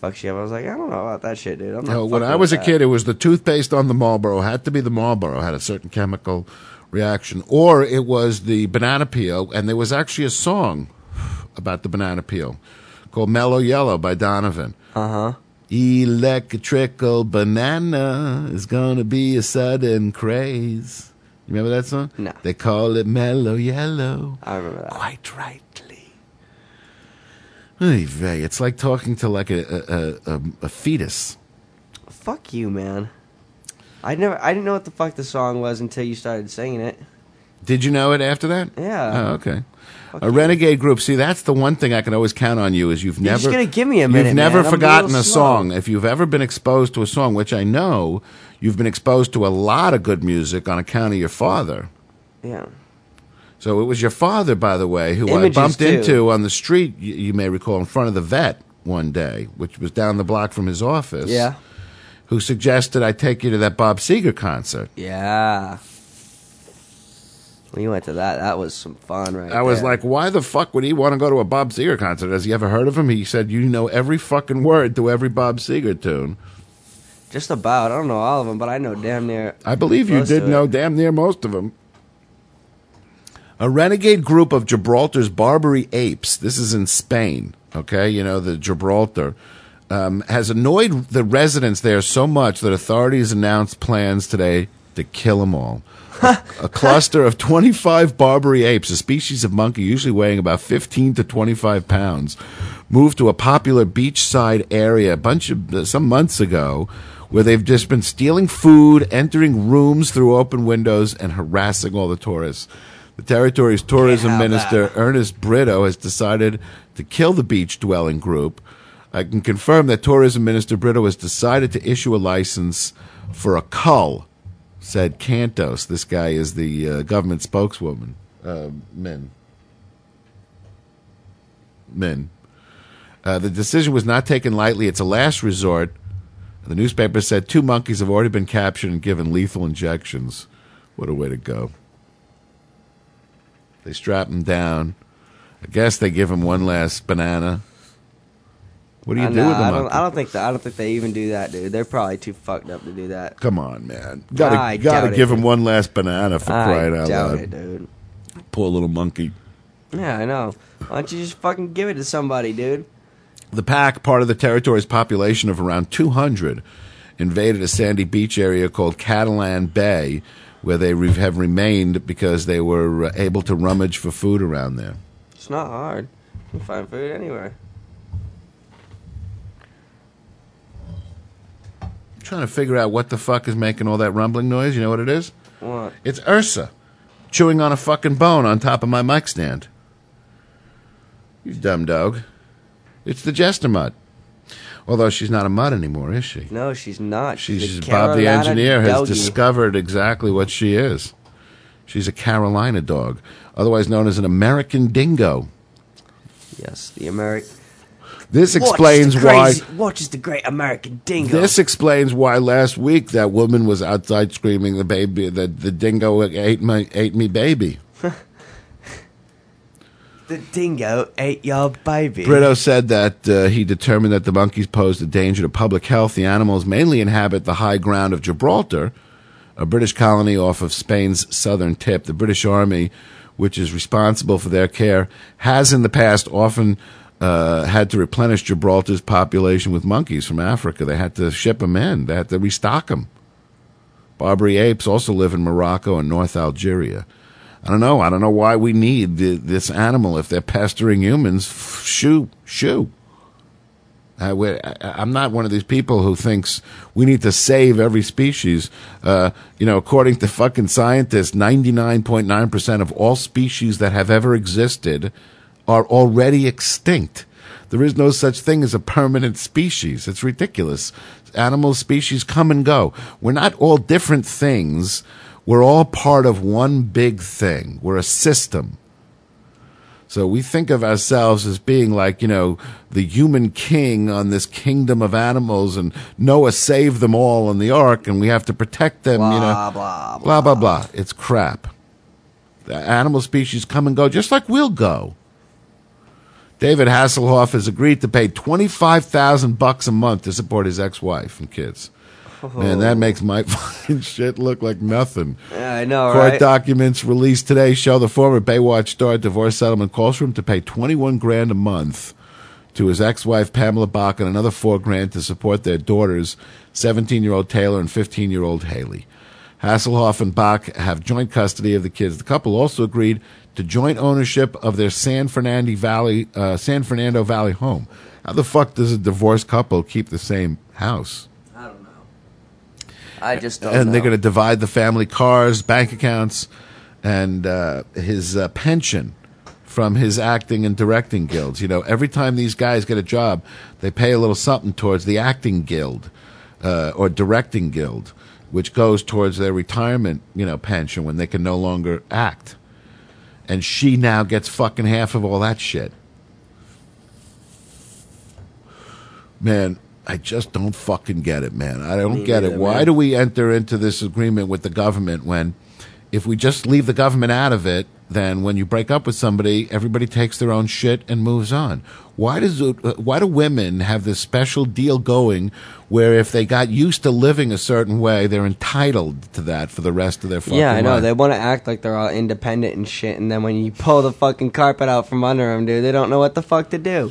Fuck you. I was like, I don't know about that shit, dude. I'm not No, when I was a with kid, it was the toothpaste on the Marlboro. Had to be the Marlboro. Had a certain chemical reaction, or it was the banana peel. And there was actually a song about the banana peel called "Mellow Yellow" by Donovan. Uh huh. Electrical banana is gonna be a sudden craze. You remember that song? No. They call it mellow yellow. I remember that. Quite rightly. Oy vey, It's like talking to like a a, a, a, a fetus. Fuck you, man. I never. I didn't know what the fuck the song was until you started singing it. Did you know it after that? Yeah. Oh, okay. A renegade group. See, that's the one thing I can always count on you is you've You're never. just gonna give me a minute, You've never man. I'm a forgotten a song. If you've ever been exposed to a song, which I know, you've been exposed to a lot of good music on account of your father. Yeah. So it was your father, by the way, who I bumped too. into on the street. You, you may recall in front of the vet one day, which was down the block from his office. Yeah. Who suggested I take you to that Bob Seger concert? Yeah. We went to that. That was some fun, right? I was there. like, why the fuck would he want to go to a Bob Seger concert? Has he ever heard of him? He said, you know every fucking word to every Bob Seger tune. just about. I don't know all of them, but I know damn near. I believe you did it. know damn near most of them. A renegade group of Gibraltar's Barbary apes, this is in Spain, okay, you know, the Gibraltar, um, has annoyed the residents there so much that authorities announced plans today to kill them all. [LAUGHS] a cluster of 25 Barbary apes, a species of monkey usually weighing about 15 to 25 pounds, moved to a popular beachside area a bunch of uh, some months ago where they've just been stealing food, entering rooms through open windows, and harassing all the tourists. The territory's tourism minister, Ernest Britto, has decided to kill the beach dwelling group. I can confirm that Tourism Minister Britto has decided to issue a license for a cull, said Cantos. This guy is the uh, government spokeswoman. Uh, men. Min. Uh, the decision was not taken lightly. It's a last resort. The newspaper said two monkeys have already been captured and given lethal injections. What a way to go. They strap him down. I guess they give him one last banana. What do you Uh, do nah, with the I don't, I don't think that. I don't think they even do that, dude. They're probably too fucked up to do that. Come on, man. Gotta, I gotta doubt give it. him one last banana for I crying out doubt loud. it, dude. Poor little monkey. Yeah, I know. Why don't you just fucking give it to somebody, dude? The pack, part of the territory's population of around 200, invaded a sandy beach area called Catalan Bay, where they re- have remained because they were uh, able to rummage for food around there. It's not hard. You can find food anywhere. Trying to figure out what the fuck is making all that rumbling noise. You know what it is? What? It's Ursa chewing on a fucking bone on top of my mic stand. You dumb dog. It's the Jester Mutt. Although she's not a mutt anymore, is she? No, she's not. She's, She's Bob the engineer has doggy. discovered exactly what she is. She's a Carolina dog, otherwise known as an American dingo. Yes, the American. This explains why. Watch is the great American dingo. This explains why last week that woman was outside screaming the baby that the dingo ate my ate me baby. [LAUGHS] the dingo ate your baby. Britto said that uh, he determined that the monkeys posed a danger to public health. The animals mainly inhabit the high ground of Gibraltar, a British colony off of Spain's southern tip. The British Army, which is responsible for their care, has in the past often uh, had to replenish Gibraltar's population with monkeys from Africa. They had to ship them in, they had to restock them. Barbary apes also live in Morocco and North Algeria. I don't know. I don't know why we need the, this animal if they're pestering humans. Shoo, shoo. I, I'm not one of these people who thinks we need to save every species. Uh, you know, according to fucking scientists, 99.9% of all species that have ever existed are already extinct. There is no such thing as a permanent species. It's ridiculous. Animal species come and go. We're not all different things. We're all part of one big thing. We're a system. So we think of ourselves as being like, you know, the human king on this kingdom of animals, and Noah saved them all on the ark, and we have to protect them, you know. Blah, blah, blah, blah, blah. It's crap. The animal species come and go just like we'll go. David Hasselhoff has agreed to pay twenty five thousand bucks a month to support his ex wife and kids. Man, that makes my [LAUGHS] fucking shit look like nothing. Yeah, I know, Court right? documents released today show the former Baywatch star divorce settlement calls for him to pay twenty one grand a month to his ex wife Pamela Bach and another four grand to support their daughters, seventeen year old Taylor and fifteen year old Haley. Hasselhoff and Bach have joint custody of the kids. The couple also agreed to joint ownership of their San Fernando Valley, uh, San Fernando Valley home. How the fuck does a divorced couple keep the same house? I don't know. I just don't know. and know. they're going to divide the family cars, bank accounts, and uh, his uh, pension from his acting and directing guilds. You know, every time these guys get a job, they pay a little something towards the acting guild uh, or directing guild, which goes towards their retirement, you know, pension when they can no longer act. And she now gets fucking half of all that shit. Man, I just don't fucking get it, man. I don't Me get it. Why man. do we enter into this agreement with the government when if we just leave the government out of it, then when you break up with somebody, everybody takes their own shit and moves on. Why does uh, why do women have this special deal going where if they got used to living a certain way, they're entitled to that for the rest of their fucking life? Yeah, I know. life? They want to act like they're all independent and shit, and then when you pull the fucking carpet out from under them, dude, they don't know what the fuck to do.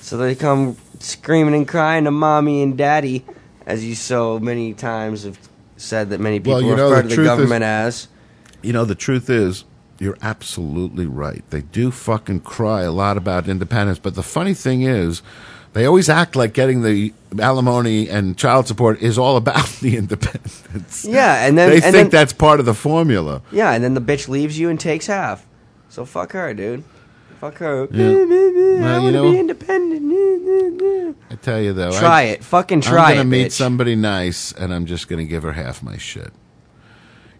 So they come screaming and crying to mommy and daddy, as you so many times have said that many people Well, you know, refer the to the truth is- government as. You know, the truth is, you're absolutely right. They do fucking cry a lot about independence, but the funny thing is, they always act like getting the alimony and child support is all about [LAUGHS] the independence. Yeah, and then they and think then, that's part of the formula. yeah, and then the bitch leaves you and takes half. So fuck her, dude. Fuck her. Yeah. I Well, you want to be independent. I tell you though, Try I, it. Fucking try I'm gonna it, meet bitch. somebody nice, and I'm just gonna give her half my shit.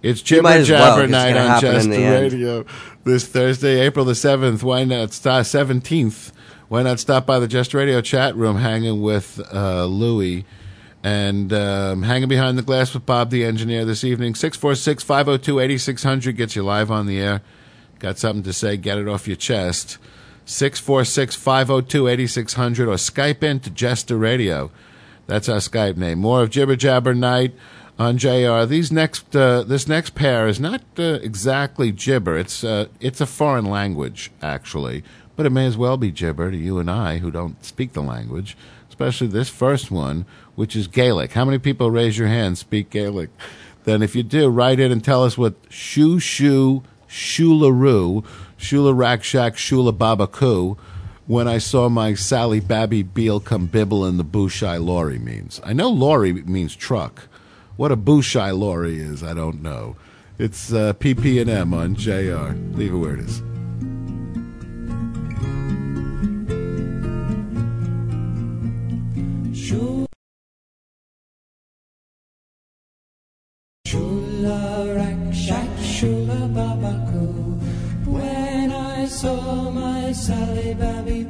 It's Jibber well, Jabber it's night on Jester end. Radio this Thursday, April the seventh. Why not start seventeenth? Why not stop by the Jester Radio chat room, hanging with uh, Louie, and um, hanging behind the glass with Bob the engineer this evening. 646-502-8600 gets you live on the air. Got something to say? Get it off your chest. 646-502-8600 or Skype into Jester Radio. That's our Skype name. More of Jibber Jabber Night on JR. These next, uh, this next pair is not uh, exactly gibber. It's uh, it's a foreign language actually, but it may as well be gibber to you and I who don't speak the language. Especially this first one, which is Gaelic. How many people raise your hand speak Gaelic? Then, if you do, write in and tell us what shoo shoo shoolaroo shula rack shack shula babakoo when I saw my Sally Babby Beal come bibble in the Bushai lorry means. I know lorry means truck. What a Bushai lorry is, I don't know. It's uh, PP&M on JR. Leave it where it is. Shula rack shack shula babako. When I saw my Sally Babby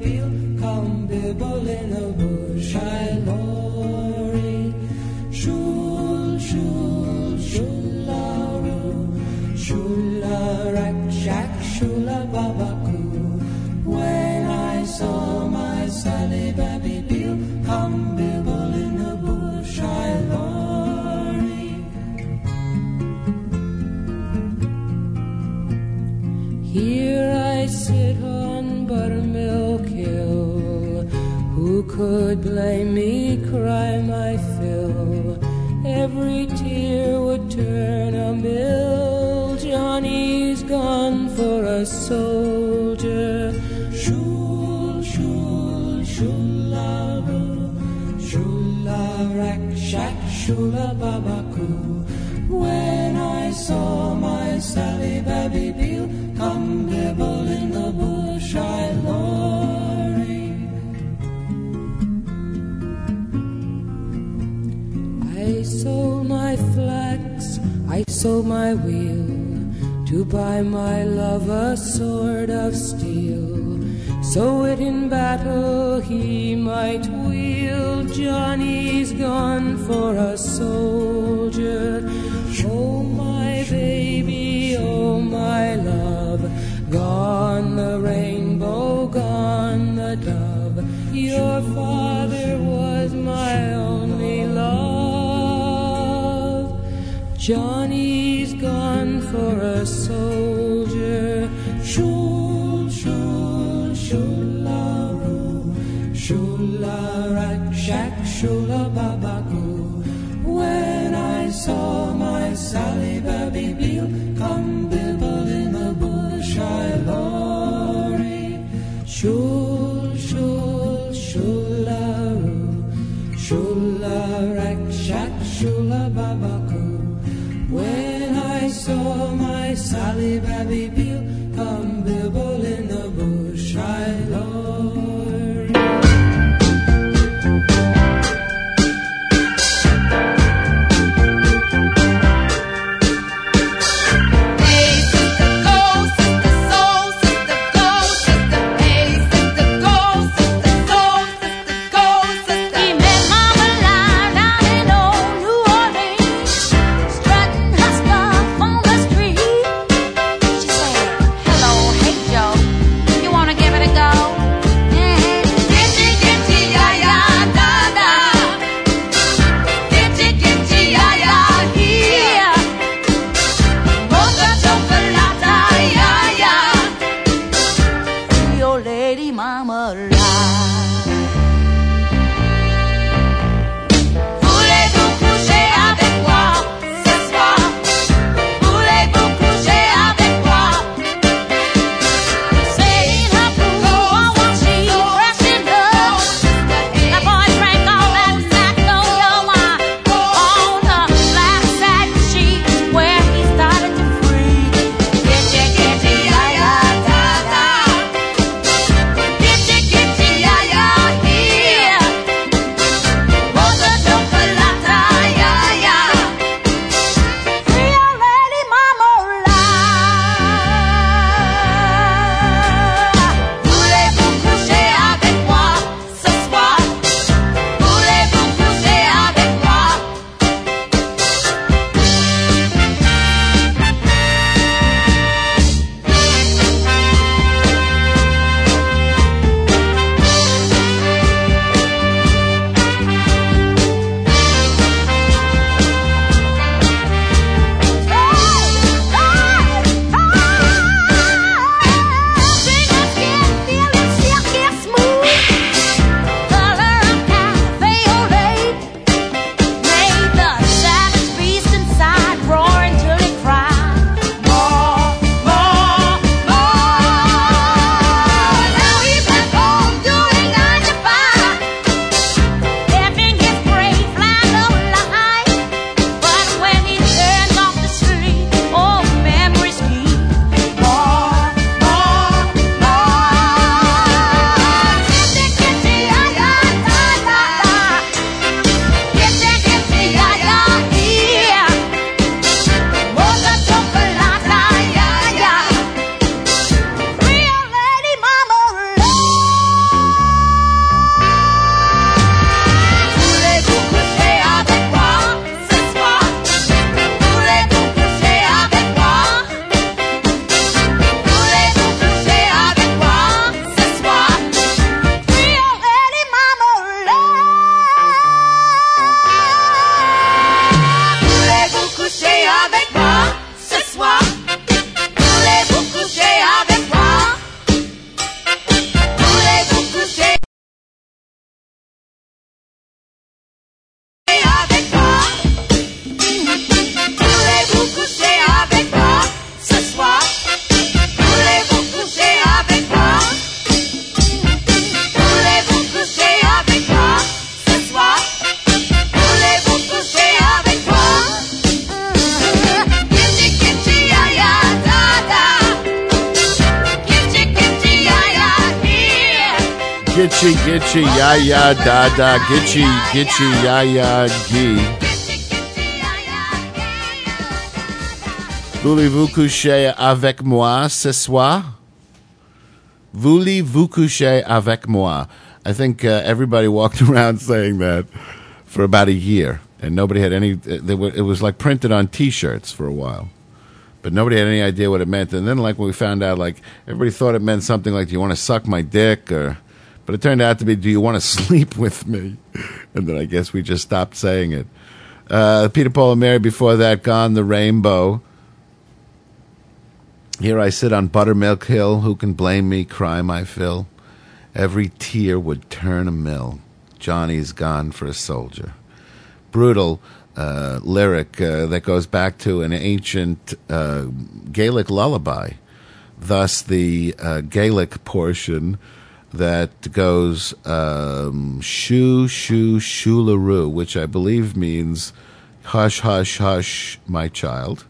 saw my Sally Babby Beal come bibble in the bush, I lorry. Here I sit on buttermilk hill. Who could blame me? Cry my fill. Every tear would turn a mill. Johnny's gone for a soldier. Shula Babaku. When I saw my Sally Babby Beal come nibble in the bush, I lorry. I sold my flax, I sold my wheel to buy my love a sword of steel. So it in battle he might wield Johnny's gun for a soldier. Oh, my baby, oh, my love, gone the rainbow, gone the dove. Your father was my only love. Johnny's gone for a soldier. Sure. Shula rak shak shula babaku. When I saw my Sally baby, Beal come bibble in the bush, I lorry. Shul shul shularu. Shula rakshak, shula babaku. When I saw my Sally baby. Beal. mama alive. uh, Gitchy, Gitchy, Yaya Gee. Voulez-vous coucher avec moi ce soir? Voulez-vous coucher avec moi? I think uh, everybody walked [LAUGHS] around saying that for about a year, and nobody had any. Were, it was like printed on T-shirts for a while, but nobody had any idea what it meant. And then, like when we found out, like everybody thought it meant something like, "Do you want to suck my dick?" or but it turned out to be, "Do you want to [LAUGHS] sleep with me?" And then I guess we just stopped saying it. Uh, Peter Paul and Mary before that, Gone the Rainbow. Here I sit on Buttermilk Hill. Who can blame me? Cry my fill. Every tear would turn a mill. Johnny's gone for a soldier. Brutal uh, lyric uh, that goes back to an ancient uh, Gaelic lullaby. Thus, the uh, Gaelic portion that goes um, shoo, shoo, shoolaroo, which I believe means hush, hush, hush, my child.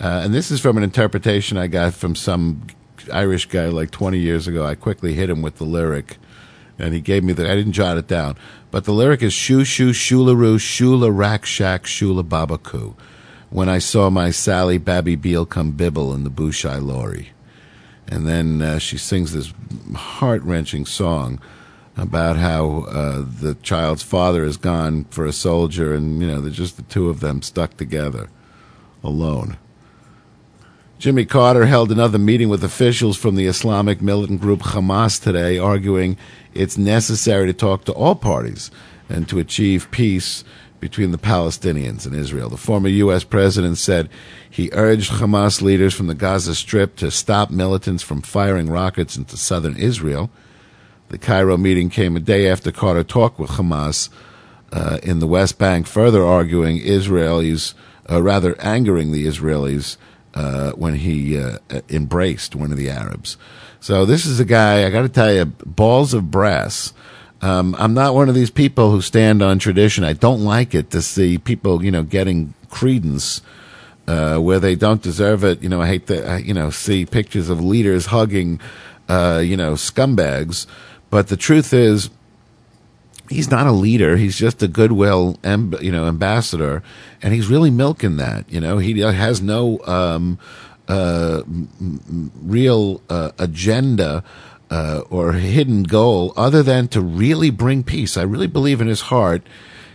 Uh, and this is from an interpretation I got from some Irish guy like 20 years ago. I quickly hit him with the lyric, and he gave me the. I didn't jot it down, but the lyric is shoo shoo shoolaroo shoola rack shack shoola babacoo. When I saw my Sally Babby Beal come bibble in the Bushai lorry, and then uh, she sings this heart wrenching song about how uh, the child's father is gone for a soldier, and you know they're just the two of them stuck together, alone. Jimmy Carter held another meeting with officials from the Islamic militant group Hamas today, arguing it's necessary to talk to all parties and to achieve peace between the Palestinians and Israel. The former U.S. president said he urged Hamas leaders from the Gaza Strip to stop militants from firing rockets into southern Israel. The Cairo meeting came a day after Carter talked with Hamas uh, in the West Bank, further arguing Israelis, uh, rather angering the Israelis uh, when he uh, embraced one of the Arabs. So this is a guy, I got to tell you, balls of brass. Um, I'm not one of these people who stand on tradition. I don't like it to see people, you know, getting credence uh, where they don't deserve it. You know, I hate to, you know, see pictures of leaders hugging, uh, you know, scumbags. But the truth is, he's not a leader. He's just a goodwill, amb- you know, ambassador, and he's really milking that. You know, he has no um, uh, real uh, agenda uh, or hidden goal other than to really bring peace. I really believe in his heart.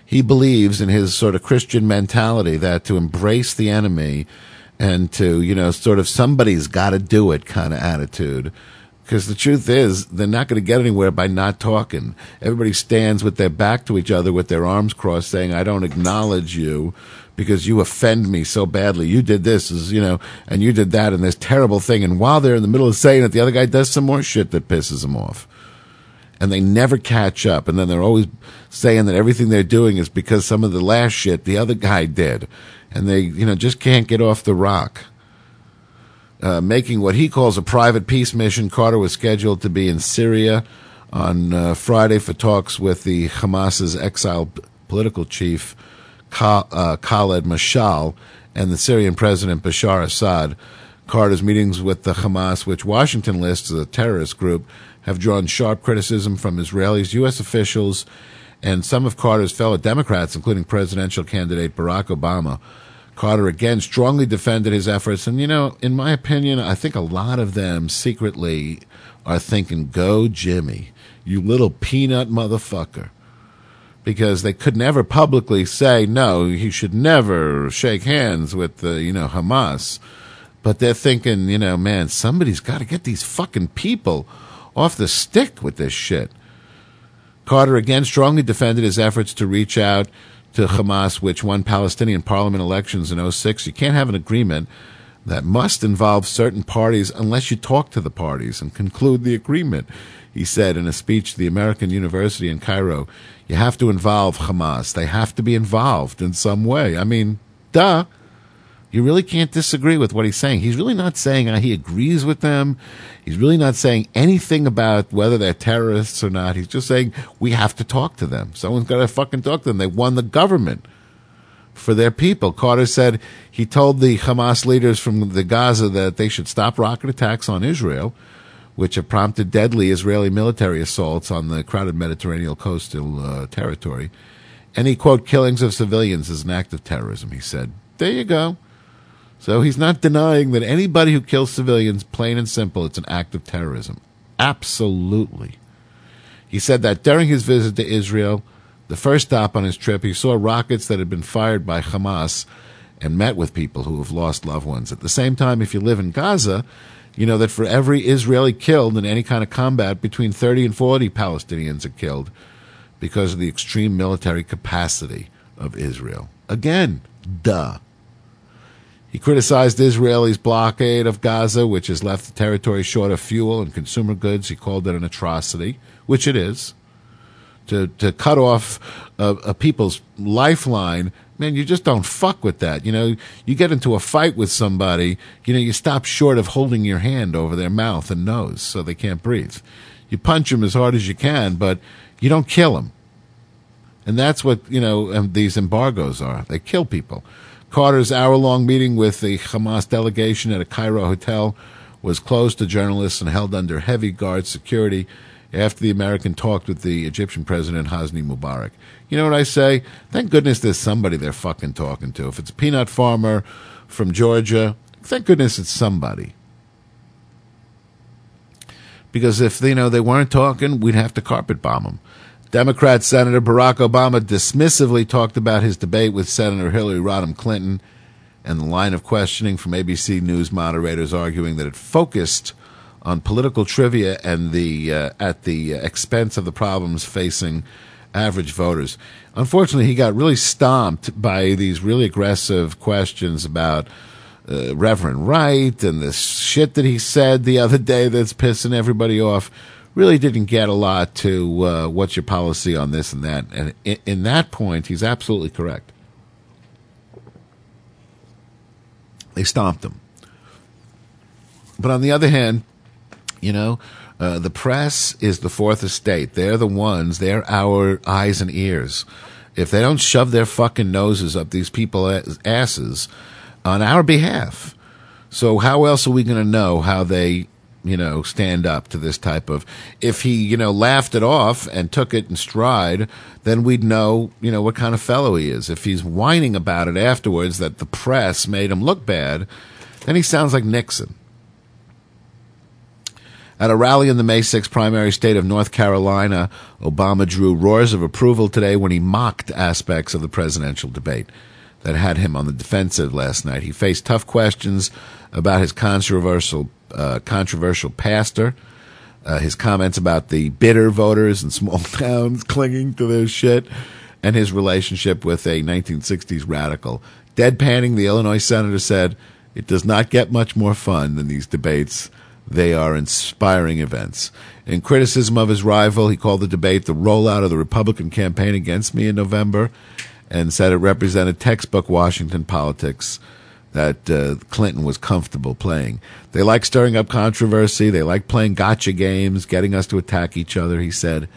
He believes in his sort of Christian mentality that to embrace the enemy and to, you know, sort of somebody's got to do it kind of attitude. Because the truth is, they're not going to get anywhere by not talking. Everybody stands with their back to each other with their arms crossed saying, I don't acknowledge you because you offend me so badly. You did this, is you know, and you did that, and this terrible thing. And while they're in the middle of saying it, the other guy does some more shit that pisses them off. And they never catch up. And then they're always saying that everything they're doing is because some of the last shit the other guy did. And they, you know, just can't get off the rock. Uh, making what he calls a private peace mission. Carter was scheduled to be in Syria on uh, Friday for talks with the Hamas's exiled political chief, Uh, Khaled Mashal, and the Syrian president Bashar Assad. Carter's meetings with the Hamas, which Washington lists as a terrorist group, have drawn sharp criticism from Israelis, U.S. officials, and some of Carter's fellow Democrats, including presidential candidate Barack Obama. Carter again strongly defended his efforts, and you know, in my opinion, I think a lot of them secretly are thinking, "Go, Jimmy, you little peanut motherfucker," because they could never publicly say, "No, he should never shake hands with the you know Hamas," but they're thinking, you know, man, somebody's got to get these fucking people off the stick with this shit. Carter again strongly defended his efforts to reach out to Hamas, which won Palestinian parliament elections in 06. You can't have an agreement that must involve certain parties unless you talk to the parties and conclude the agreement, he said in a speech to the American University in Cairo. You have to involve Hamas. They have to be involved in some way. I mean, duh. You really can't disagree with what he's saying. He's really not saying uh, he agrees with them. He's really not saying anything about whether they're terrorists or not. He's just saying we have to talk to them. Someone's got to fucking talk to them. They won the government for their people. Carter said he told the Hamas leaders from the Gaza that they should stop rocket attacks on Israel, which have prompted deadly Israeli military assaults on the crowded Mediterranean coastal uh, territory. Any quote killings of civilians is an act of terrorism, he said. There you go. So he's not denying that anybody who kills civilians, plain and simple, it's an act of terrorism. Absolutely. He said that during his visit to Israel, the first stop on his trip, he saw rockets that had been fired by Hamas and met with people who have lost loved ones. At the same time, if you live in Gaza, you know that for every Israeli killed in any kind of combat, between 30 and 40 Palestinians are killed because of the extreme military capacity of Israel. Again, duh. He criticized Israel's blockade of Gaza, which has left the territory short of fuel and consumer goods. He called it an atrocity, which it is. To, to cut off a, a people's lifeline, man, you just don't fuck with that. You know, you get into a fight with somebody, you know, you stop short of holding your hand over their mouth and nose so they can't breathe. You punch them as hard as you can, but you don't kill them. And that's what, you know, um, these embargoes are. They kill people. Carter's hour long meeting with the Hamas delegation at a Cairo hotel was closed to journalists and held under heavy guard security after the American talked with the Egyptian president Hosni Mubarak. You know what I say? Thank goodness there's somebody they're fucking talking to. If it's a peanut farmer from Georgia, thank goodness it's somebody. Because if you know they weren't talking, we'd have to carpet bomb them. Democrat Senator Barack Obama dismissively talked about his debate with Senator Hillary Rodham Clinton and the line of questioning from ABC News moderators arguing that it focused on political trivia and the uh, at the expense of the problems facing average voters. Unfortunately, he got really stomped by these really aggressive questions about uh, Reverend Wright and the shit that he said the other day that's pissing everybody off really didn't get a lot to uh, what's your policy on this and that. And in, in that point, he's absolutely correct. They stomped him. But on the other hand, you know, uh, the press is the fourth estate. They're the ones, they're our eyes and ears. If they don't shove their fucking noses up these people's asses on our behalf, so how else are we going to know how they you know, stand up to this type of. If he, you know, laughed it off and took it in stride, then we'd know, you know, what kind of fellow he is. If he's whining about it afterwards that the press made him look bad, then he sounds like Nixon. At a rally in the May 6 primary state of North Carolina, Obama drew roars of approval today when he mocked aspects of the presidential debate that had him on the defensive last night. He faced tough questions about his controversial uh, controversial pastor, uh, his comments about the bitter voters in small [LAUGHS] towns clinging to their shit, and his relationship with a 1960s radical. Deadpanning, the Illinois senator said, It does not get much more fun than these debates. They are inspiring events. In criticism of his rival, he called the debate the rollout of the Republican campaign against me in November and said it represented textbook Washington politics that uh, Clinton was comfortable playing. They like stirring up controversy. They like playing gotcha games, getting us to attack each other. He said.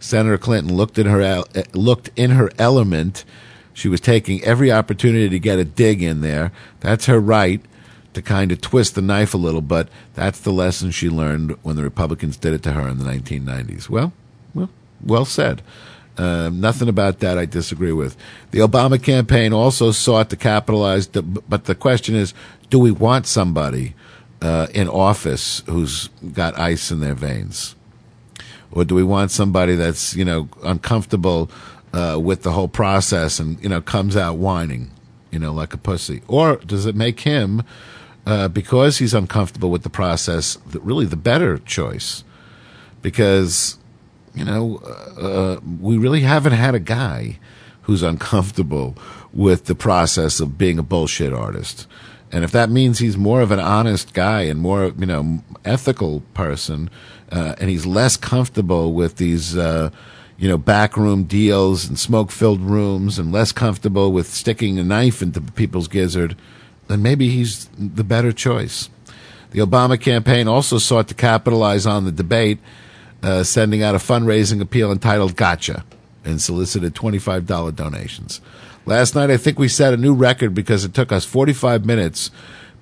Senator Clinton looked in her el- looked in her element. She was taking every opportunity to get a dig in there. That's her right to kind of twist the knife a little, but that's the lesson she learned when the Republicans did it to her in the 1990s. Well, well, well said. Um, nothing about that I disagree with. The Obama campaign also sought to capitalize, the, but the question is, do we want somebody uh, in office who's got ice in their veins, or do we want somebody that's you know uncomfortable uh, with the whole process and you know comes out whining, you know, like a pussy, or does it make him? Uh, because he's uncomfortable with the process, really the better choice. Because you know, uh, we really haven't had a guy who's uncomfortable with the process of being a bullshit artist. And if that means he's more of an honest guy and more, you know, ethical person, uh, and he's less comfortable with these, uh, you know, backroom deals and smoke-filled rooms, and less comfortable with sticking a knife into people's gizzard, then maybe he's the better choice. The Obama campaign also sought to capitalize on the debate uh, sending out a fundraising appeal entitled Gotcha and solicited $25 donations. Last night, I think we set a new record because it took us 45 minutes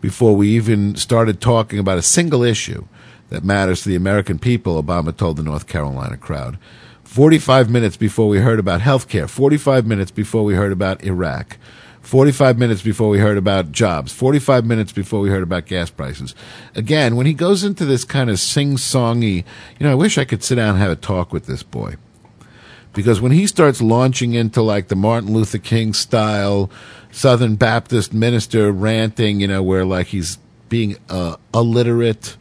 before we even started talking about a single issue that matters to the American people, Obama told the North Carolina crowd. 45 minutes before we heard about health care, 45 minutes before we heard about Iraq, 45 minutes before we heard about jobs, 45 minutes before we heard about gas prices. Again, when he goes into this kind of sing songy, you know, I wish I could sit down and have a talk with this boy. Because when he starts launching into like the Martin Luther King style Southern Baptist minister ranting, you know, where like he's being uh, illiterate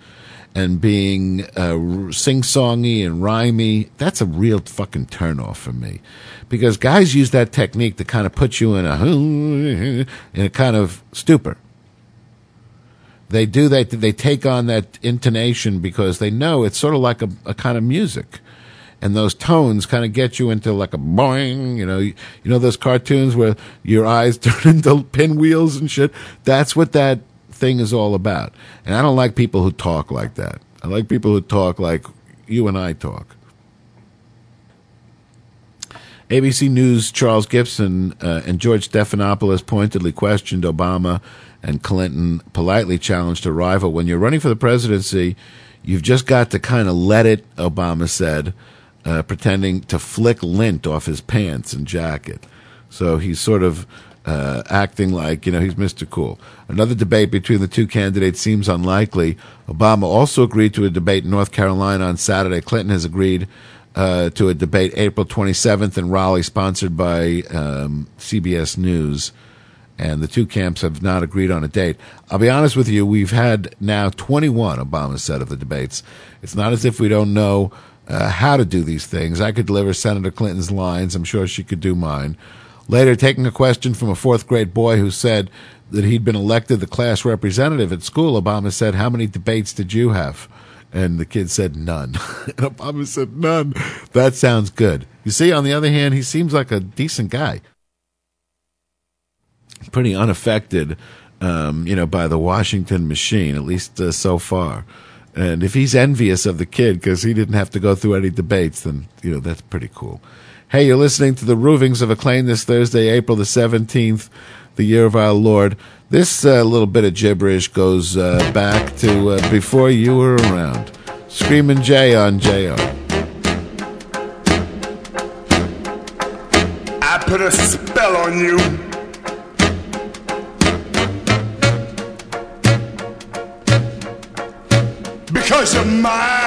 and being uh, sing songy and rhymey, that's a real fucking turnoff for me. Because guys use that technique to kind of put you in a [LAUGHS] in a kind of stupor. They do that. They take on that intonation because they know it's sort of like a, a kind of music, and those tones kind of get you into like a boing. You know, you, you know those cartoons where your eyes [LAUGHS] turn into pinwheels and shit. That's what that thing is all about. And I don't like people who talk like that. I like people who talk like you and I talk. ABC News' Charles Gibson uh, and George Stephanopoulos pointedly questioned Obama and Clinton, politely challenged a rival. When you're running for the presidency, you've just got to kind of let it, Obama said, uh, pretending to flick lint off his pants and jacket. So he's sort of uh, acting like, you know, he's Mr. Cool. Another debate between the two candidates seems unlikely. Obama also agreed to a debate in North Carolina on Saturday. Clinton has agreed uh, to a debate April 27th in Raleigh, sponsored by um, CBS News. And the two camps have not agreed on a date. I'll be honest with you, we've had now 21, Obama said, of the debates. It's not as if we don't know uh, how to do these things. I could deliver Senator Clinton's lines. I'm sure she could do mine. Later, taking a question from a fourth grade boy who said that he'd been elected the class representative at school, Obama said, How many debates did you have? And the kid said, None. [LAUGHS] and Obama said, None. That sounds good. You see, on the other hand, he seems like a decent guy. Pretty unaffected, um, you know, by the Washington machine, at least uh, so far. And if he's envious of the kid because he didn't have to go through any debates, then, you know, that's pretty cool. Hey, you're listening to the Ravings of a Clown this Thursday, April the 17th, the year of our Lord. This uh, little bit of gibberish goes uh, back to uh, before you were around. Screaming Jay on J.O. I put a spell on you. Because you're mine.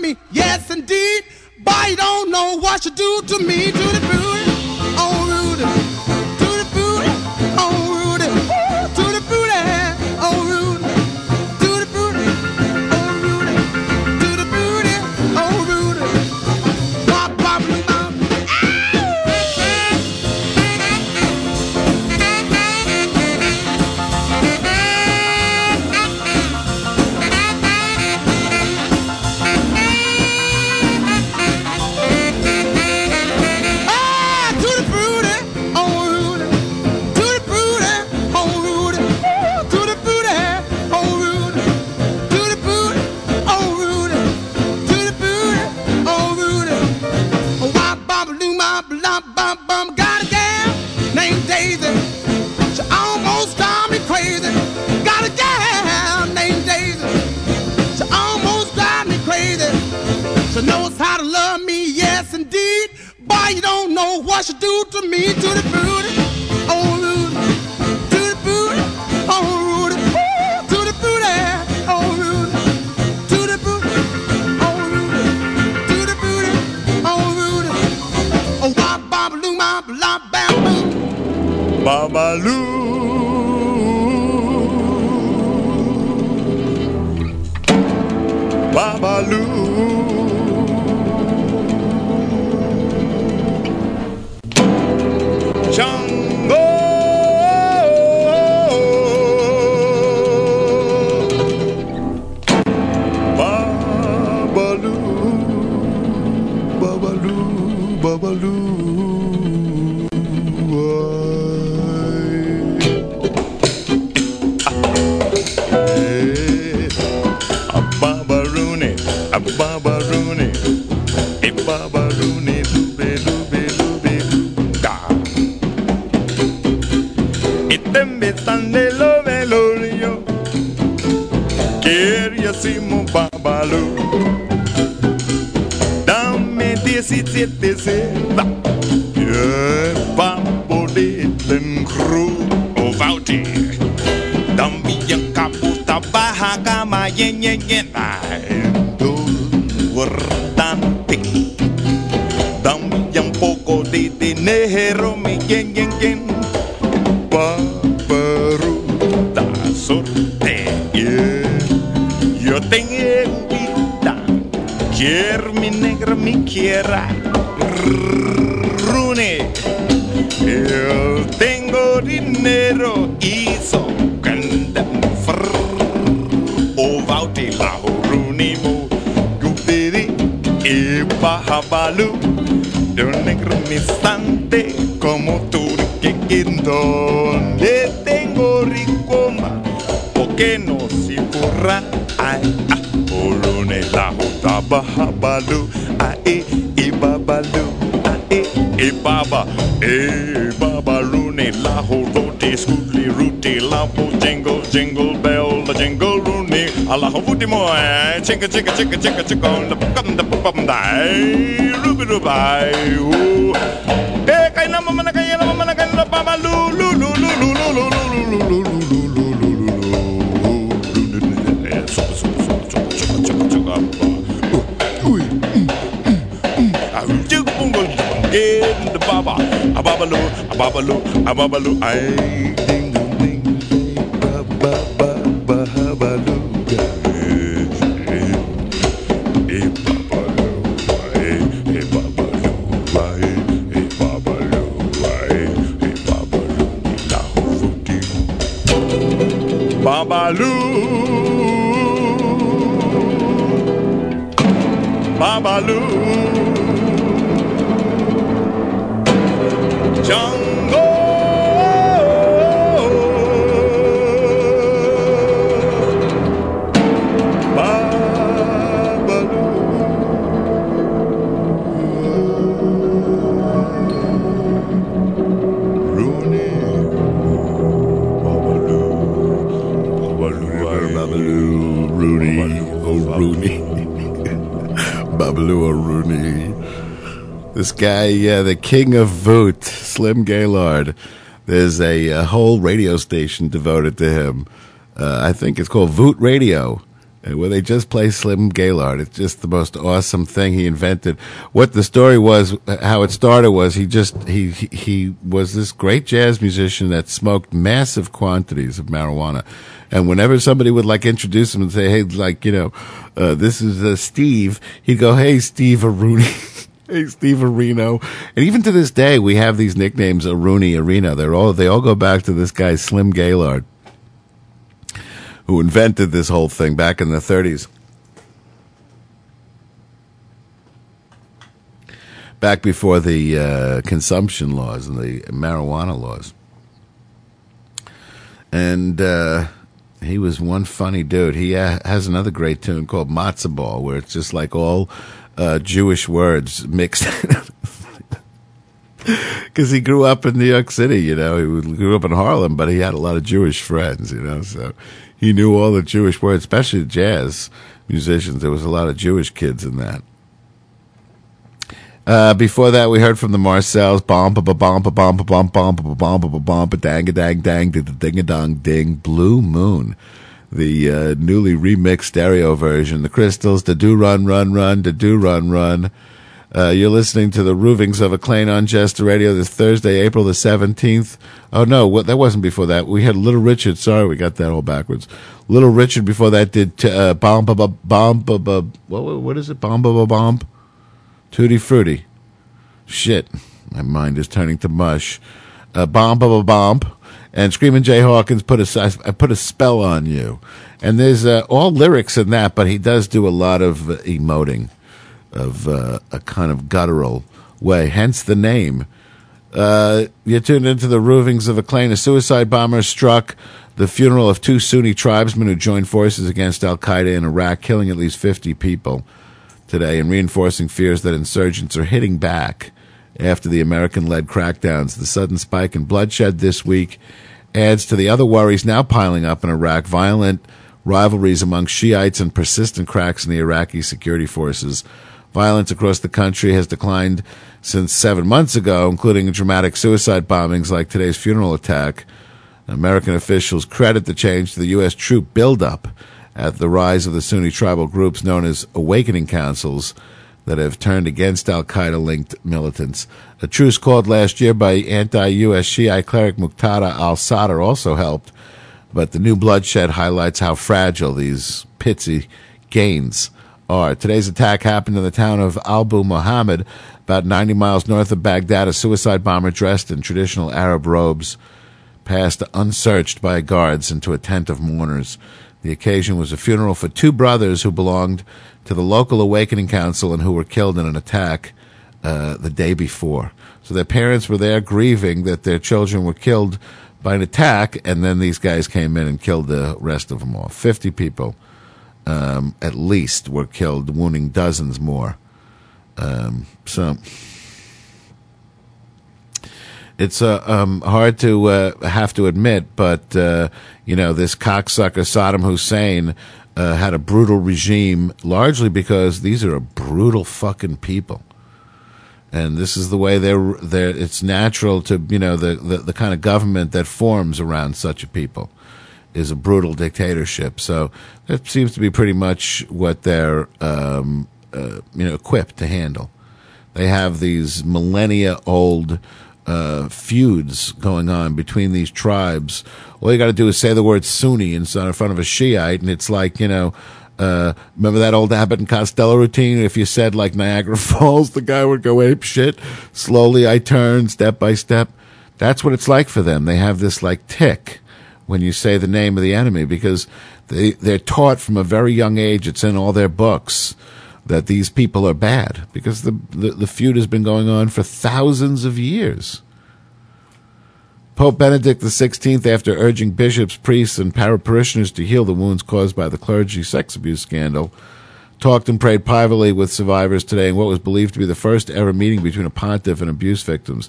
me. Yes, indeed. Boy, you don't know what you do to me, to the booty. chicka chicka chicka chicka chicka on the bum the bum die ruby ruby ooh hey kai na mama na kai na mama na kai na papa lu lu lu lu lu lu lu lu lu lu lu Baba, a babalu, a babalu, a babalu, I think. Salut. Guy, yeah, the king of Vout, Slim Gaillard. There's a, a whole radio station devoted to him. Uh, I think it's called Vout Radio, uh, where they just play Slim Gaillard. It's just the most awesome thing he invented. What the story was, uh, how it started was he just he he, he was this great jazz musician that smoked massive quantities of marijuana. And whenever somebody would like introduce him and say, "Hey, like you know, uh, this is uh, Steve," he'd go, "Hey, Steve Rooney." [LAUGHS] Hey, Steve Areno, and even to this day, we have these nicknames: Rooney, Arena. They're all they all go back to this guy Slim Gaillard, who invented this whole thing back in the 30s. Back before the uh, consumption laws and the marijuana laws, and uh, he was one funny dude. He has another great tune called Matzo Ball, where it's just like all uh, Jewish words mixed. [LAUGHS] Because he grew up in New York City, you know, he grew up in Harlem, but he had a lot of Jewish friends, you know, so he knew all the Jewish words, especially jazz musicians. There was a lot of Jewish kids in that. Uh, before that, we heard from the Marcels, bomb, ba ba bomb, ba bomb, ba bomb, bomb, ba bomb, ba bomb, ba dang a dang dang, ding a ding a dong ding, Blue Moon, the uh, newly remixed stereo version. The Crystals, the Do Run Run Run, the Do Run Run. Uh, you're listening to the Ravings of a Clown on Jester Radio this Thursday, April the 17th. Oh, no, that wasn't before that. We had Little Richard. Sorry, we got that all backwards. Little Richard before that did t- uh, Bomb, ba, bomb, ba, ba, what, what is it? Bomb, ba, ba, bomb? Tutti Frutti. Shit. My mind is turning to mush. Uh, bomb, ba, ba, bomb. And Screaming Jay Hawkins put a, I put a spell on you. And there's uh, all lyrics in that, but he does do a lot of uh, emoting of uh, a kind of guttural way, hence the name. Uh, you tuned into the Ravings of a Clown. A suicide bomber struck the funeral of two Sunni tribesmen who joined forces against Al Qaeda in Iraq, killing at least 50 people today and reinforcing fears that insurgents are hitting back after the American led crackdowns. The sudden spike in bloodshed this week adds to the other worries now piling up in Iraq violent rivalries among Shiites and persistent cracks in the Iraqi security forces. Violence across the country has declined since seven months ago, including dramatic suicide bombings like today's funeral attack. American officials credit the change to the U.S. troop buildup at the rise of the Sunni tribal groups known as awakening councils that have turned against Al Qaeda linked militants. A truce called last year by anti U.S. Shiite cleric Muqtada al Sadr also helped, but the new bloodshed highlights how fragile these pitsy gains are. Today's attack happened in the town of Abu Muhammad, about 90 miles north of Baghdad. A suicide bomber dressed in traditional Arab robes passed unsearched by guards into a tent of mourners. The occasion was a funeral for two brothers who belonged to the local Awakening Council and who were killed in an attack uh, the day before. So their parents were there grieving that their children were killed by an attack, and then these guys came in and killed the rest of them all. 50 people um, at least were killed, wounding dozens more. Um, so it's uh, um, hard to uh, have to admit, but uh, you know this cocksucker Saddam Hussein uh, had a brutal regime, largely because these are a brutal fucking people, and this is the way they're. they're it's natural to you know the, the the kind of government that forms around such a people is a brutal dictatorship. So that seems to be pretty much what they're um, uh, you know equipped to handle. They have these millennia old uh, feuds going on between these tribes. All you got to do is say the word Sunni in front of a Shiite, and it's like you know. Uh, remember that old Abbott and Costello routine? If you said like Niagara [LAUGHS] Falls, the guy would go ape shit. Slowly, I turn step by step. That's what it's like for them. They have this like tick when you say the name of the enemy because they they're taught from a very young age. It's in all their books that these people are bad because the, the, the feud has been going on for thousands of years. Pope Benedict XVI, after urging bishops, priests, and paraparishioners to heal the wounds caused by the clergy sex abuse scandal, talked and prayed privately with survivors today in what was believed to be the first ever meeting between a pontiff and abuse victims.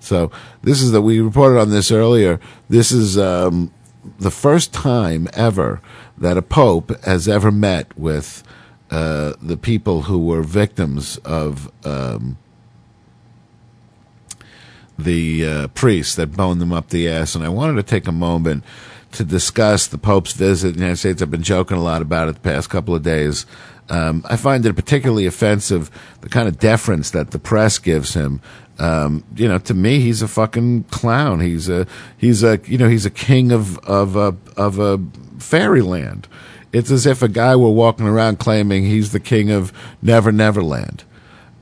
So this is that we reported on this earlier. This is um, the first time ever that a pope has ever met with uh, the people who were victims of um, the uh, priests that boned them up the ass. And I wanted to take a moment to discuss the Pope's visit in the United States. I've been joking a lot about it the past couple of days. Um, I find it particularly offensive, the kind of deference that the press gives him. Um, you know, to me, he's a fucking clown. He's a, he's a, you know, he's a king of, of a, of a fairyland. It's as if a guy were walking around claiming he's the king of Never Never Land.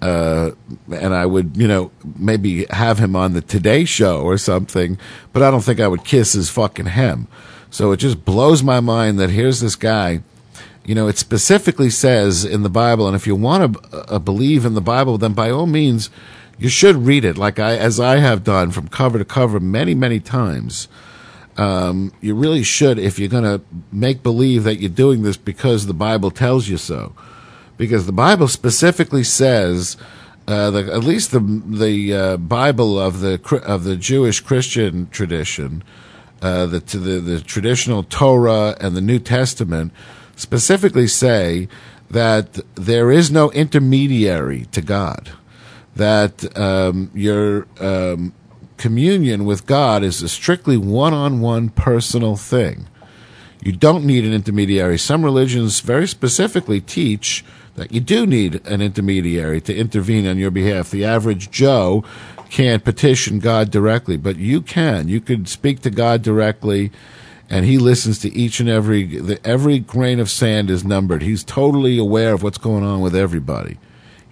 Uh, and I would, you know, maybe have him on the Today Show or something, but I don't think I would kiss his fucking hem. So it just blows my mind that here's this guy. You know, it specifically says in the Bible, and if you want to uh, believe in the Bible, then by all means, you should read it, like I, as I have done from cover to cover many, many times. Um, you really should, if you're going to make believe that you're doing this because the Bible tells you so. Because the Bible specifically says uh, the, at least the the uh, Bible of the of the Jewish Christian tradition, uh, the, the the traditional Torah and the New Testament specifically say that there is no intermediary to God, that um, your um, communion with God is a strictly one-on-one personal thing. You don't need an intermediary. Some religions very specifically teach that you do need an intermediary to intervene on your behalf. The average Joe can't petition God directly, but you can. You could speak to God directly, and He listens to each and every every grain of sand is numbered. He's totally aware of what's going on with everybody.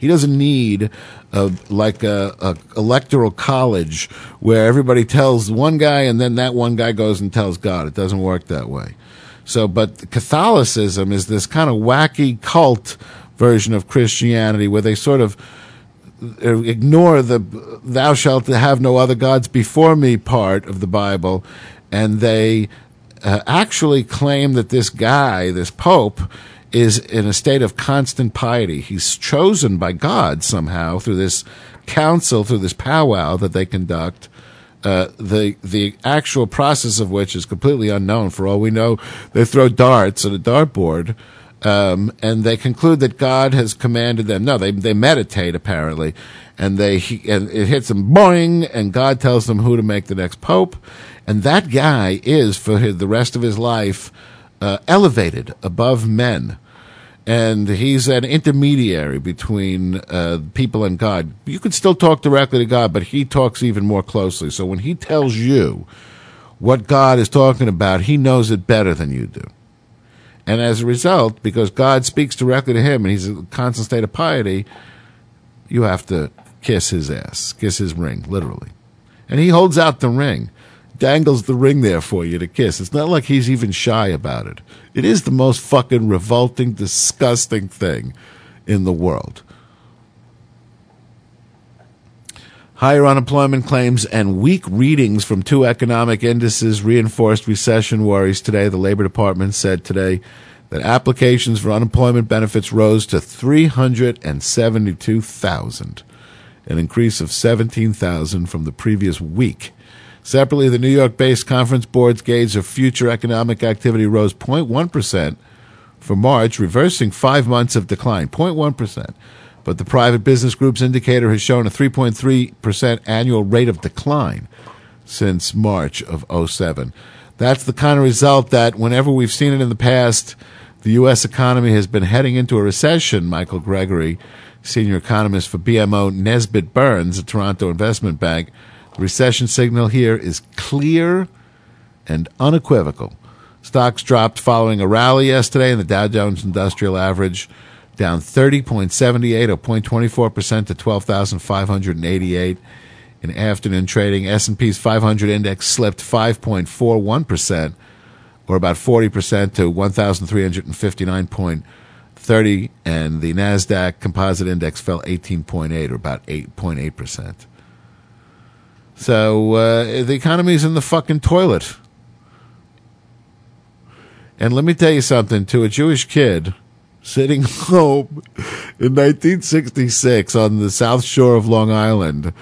He doesn't need a, like a, a electoral college where everybody tells one guy and then that one guy goes and tells God. It doesn't work that way. So, but Catholicism is this kind of wacky cult version of Christianity where they sort of ignore the thou shalt have no other gods before me part of the Bible and they uh, actually claim that this guy, this pope, is in a state of constant piety. He's chosen by God somehow through this council, through this powwow that they conduct. Uh, the the actual process of which is completely unknown. For all we know, they throw darts at a dartboard, um, and they conclude that God has commanded them. No, they they meditate apparently, and they and it hits them boing, and God tells them who to make the next pope, and that guy is for the rest of his life uh, elevated above men. And he's an intermediary between uh, people and God. You can still talk directly to God, but he talks even more closely. So when he tells you what God is talking about, he knows it better than you do. And as a result, because God speaks directly to him and he's in a constant state of piety, you have to kiss his ass, kiss his ring, literally. And he holds out the ring, dangles the ring there for you to kiss. It's not like he's even shy about it. It is the most fucking revolting, disgusting thing in the world. Higher unemployment claims and weak readings from two economic indices reinforced recession worries today. The Labor Department said today that applications for unemployment benefits rose to 372,000, an increase of 17,000 from the previous week. Separately, the New York based Conference Board's gauge of future economic activity rose 0.1% for March, reversing five months of decline. 0.1%. But the private business group's indicator has shown a 3.3% annual rate of decline since March of 07. That's the kind of result that whenever we've seen it in the past, the U.S. economy has been heading into a recession. Michael Gregory, senior economist for BMO Nesbitt Burns, a Toronto investment bank, recession signal here is clear and unequivocal. Stocks dropped following a rally yesterday in the Dow Jones Industrial Average down 30.78 or 0.24% to 12,588 in afternoon trading. S&P's 500 index slipped 5.41% or about 40% to 1,359.30 and the Nasdaq Composite Index fell 18.8 or about 8.8%. So uh, the economy's in the fucking toilet. And let me tell you something to a Jewish kid sitting [LAUGHS] home in 1966 on the south shore of Long Island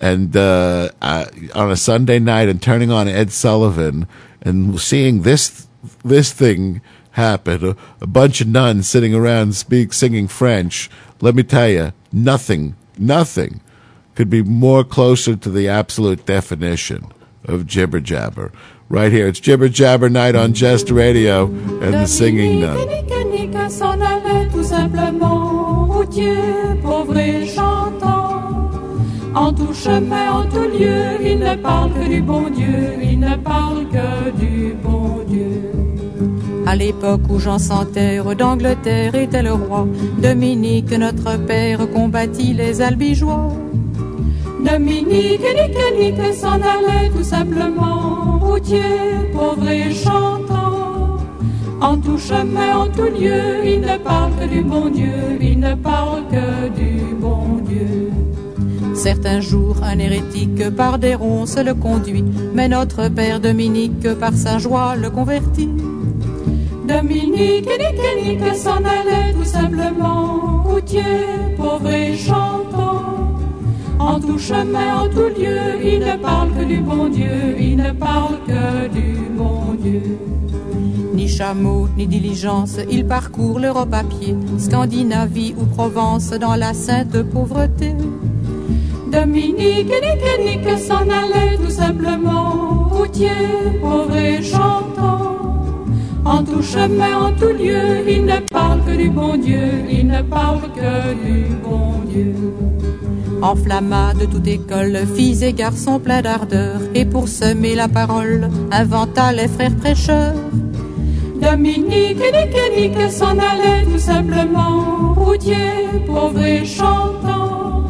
and uh, uh, on a Sunday night and turning on Ed Sullivan and seeing this this thing happen. A, bunch of nuns sitting around speak singing French. Let me tell you, nothing, nothing could be more closer to the absolute definition of jibber jabber. Right here, it's jibber jabber night on Just Radio and the singing nun. S'en allait tout simplement, routier, pauvre et chantant. En tout chemin, en tout lieu, il ne parle que du bon Dieu, il ne parle que du bon Dieu. À l'époque où Jean sans terre d'Angleterre était le roi, Dominique, notre père, combattit les albigeois. Dominique, Nick, Nick s'en allait tout simplement, routier, pauvre et chantant. En tout chemin, en tout lieu, il ne parle que du bon Dieu, il ne parle que du bon Dieu. Certains jours, un hérétique par des ronces le conduit, mais notre père Dominique par sa joie le convertit. Dominique, Nick, Nick s'en allait tout simplement, routier, pauvre et chantant. En tout chemin, en tout lieu, il ne parle que du bon Dieu, il ne parle que du bon Dieu. Ni chameau, ni diligence, il parcourt l'Europe à pied, Scandinavie ou Provence dans la sainte pauvreté. Dominique, Nick, Nick s'en allait tout simplement, routier, pauvre et chantant. En tout chemin, en tout lieu, il ne parle que du bon Dieu, il ne parle que du bon Dieu. Enflamma de toute école, filles et garçons pleins d'ardeur, et pour semer la parole, inventa les frères prêcheurs. Dominique, Nick, Nick s'en allait tout simplement, routier, pauvre et chantant.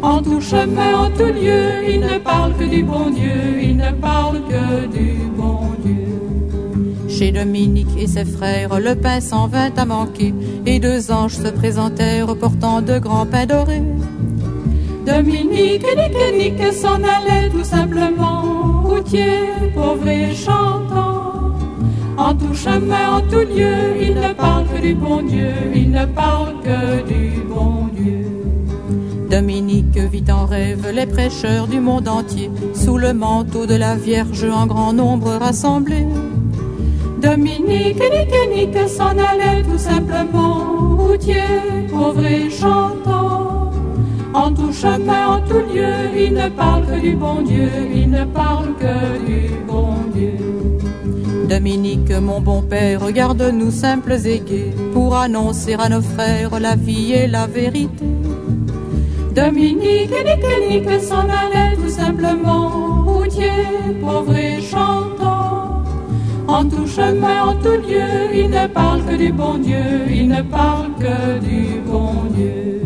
En tout chemin, en tout lieu, il ne parle que du bon Dieu, il ne parle que du bon Dieu. Chez Dominique et ses frères, le pain s'en vint à manquer, et deux anges se présentèrent portant de grands pains dorés. Dominique, Nick, Nick s'en allait tout simplement, routier, pauvre et chantant. En tout chemin, en tout lieu, il ne parle que du bon Dieu, il ne parle que du bon Dieu. Dominique vit en rêve les prêcheurs du monde entier, sous le manteau de la Vierge en grand nombre rassemblés. Dominique, Nick, Nick s'en allait tout simplement, routier, pauvre et chantant. En tout chemin, en tout lieu, il ne parle que du bon Dieu, il ne parle que du bon Dieu. Dominique, mon bon père, regarde-nous simples et gais, pour annoncer à nos frères la vie et la vérité. Dominique, Nick, Nick s'en allait tout simplement, routier, pauvre et chantant. En tout chemin, en tout lieu, il ne parle que du bon Dieu, il ne parle que du bon Dieu.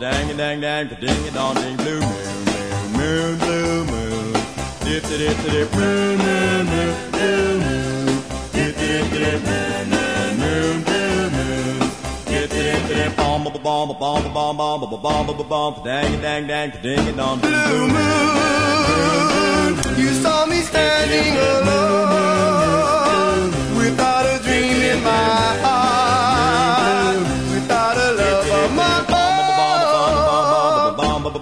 Dang dang dang, ding dong ding blue moon, moon, blue moon, dip dip dip moon, moon, blue moon, dip dip dip moon, blue moon, bomb bomb bomb bomb bomb bomb bomb bomb bomb, dang dang dang, ding dong blue moon. You saw me standing alone without a dream in my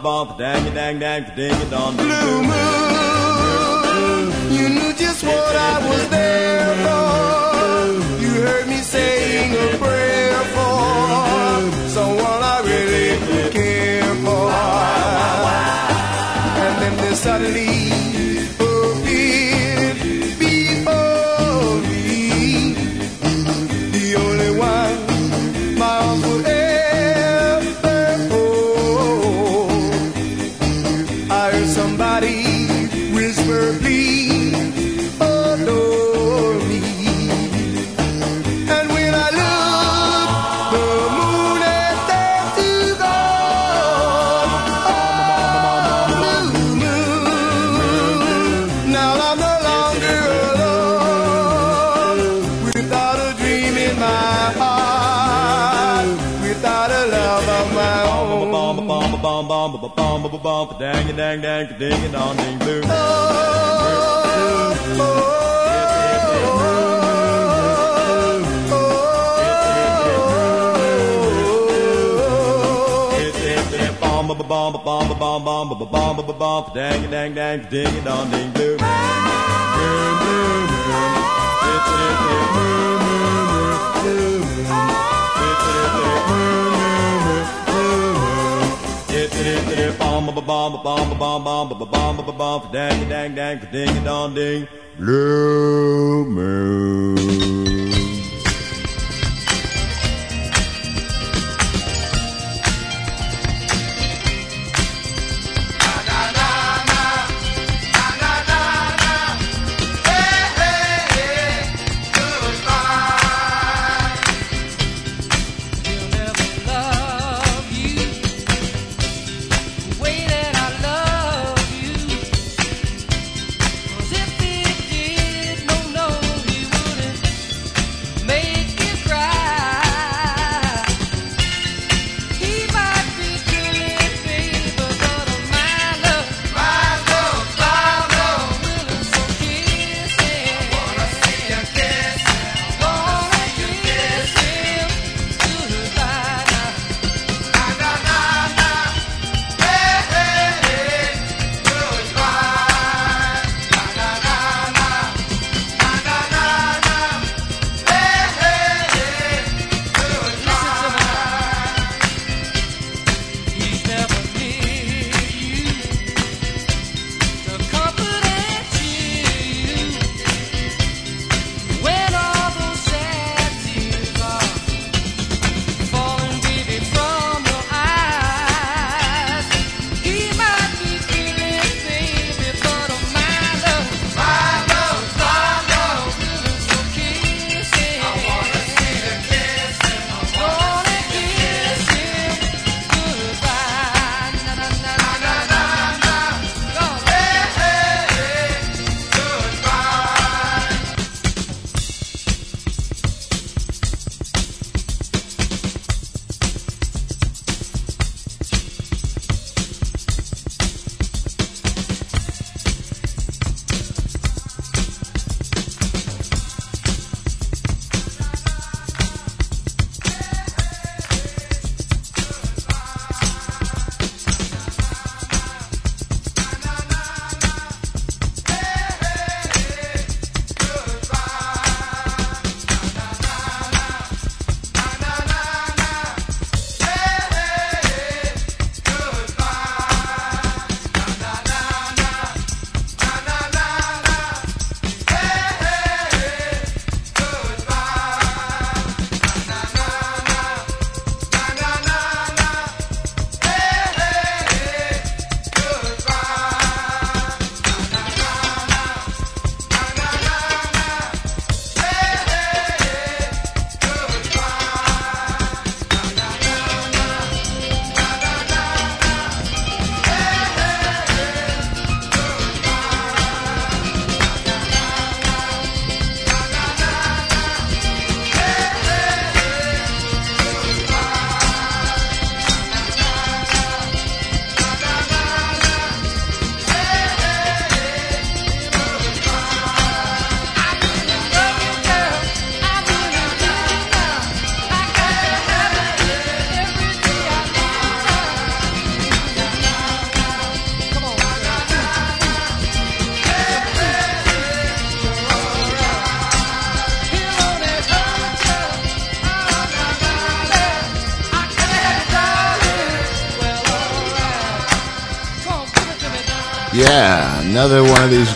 own. Dang dang dang, ding dong ding Blue moon, you knew just what I was there for. You heard me saying a prayer for someone I really care for. And then there suddenly everybody bump, dang a dang dang, ding a dong ding blue. Bomb, bomb, bomb, bomb, bomb, bomb, bomb, bomb, dang, dang, dang, ding, dong, ding, blue, boom, boom, boom, it's it, it, boom, boom, boom, boom, it's it, it, boom, boom. Blue moon.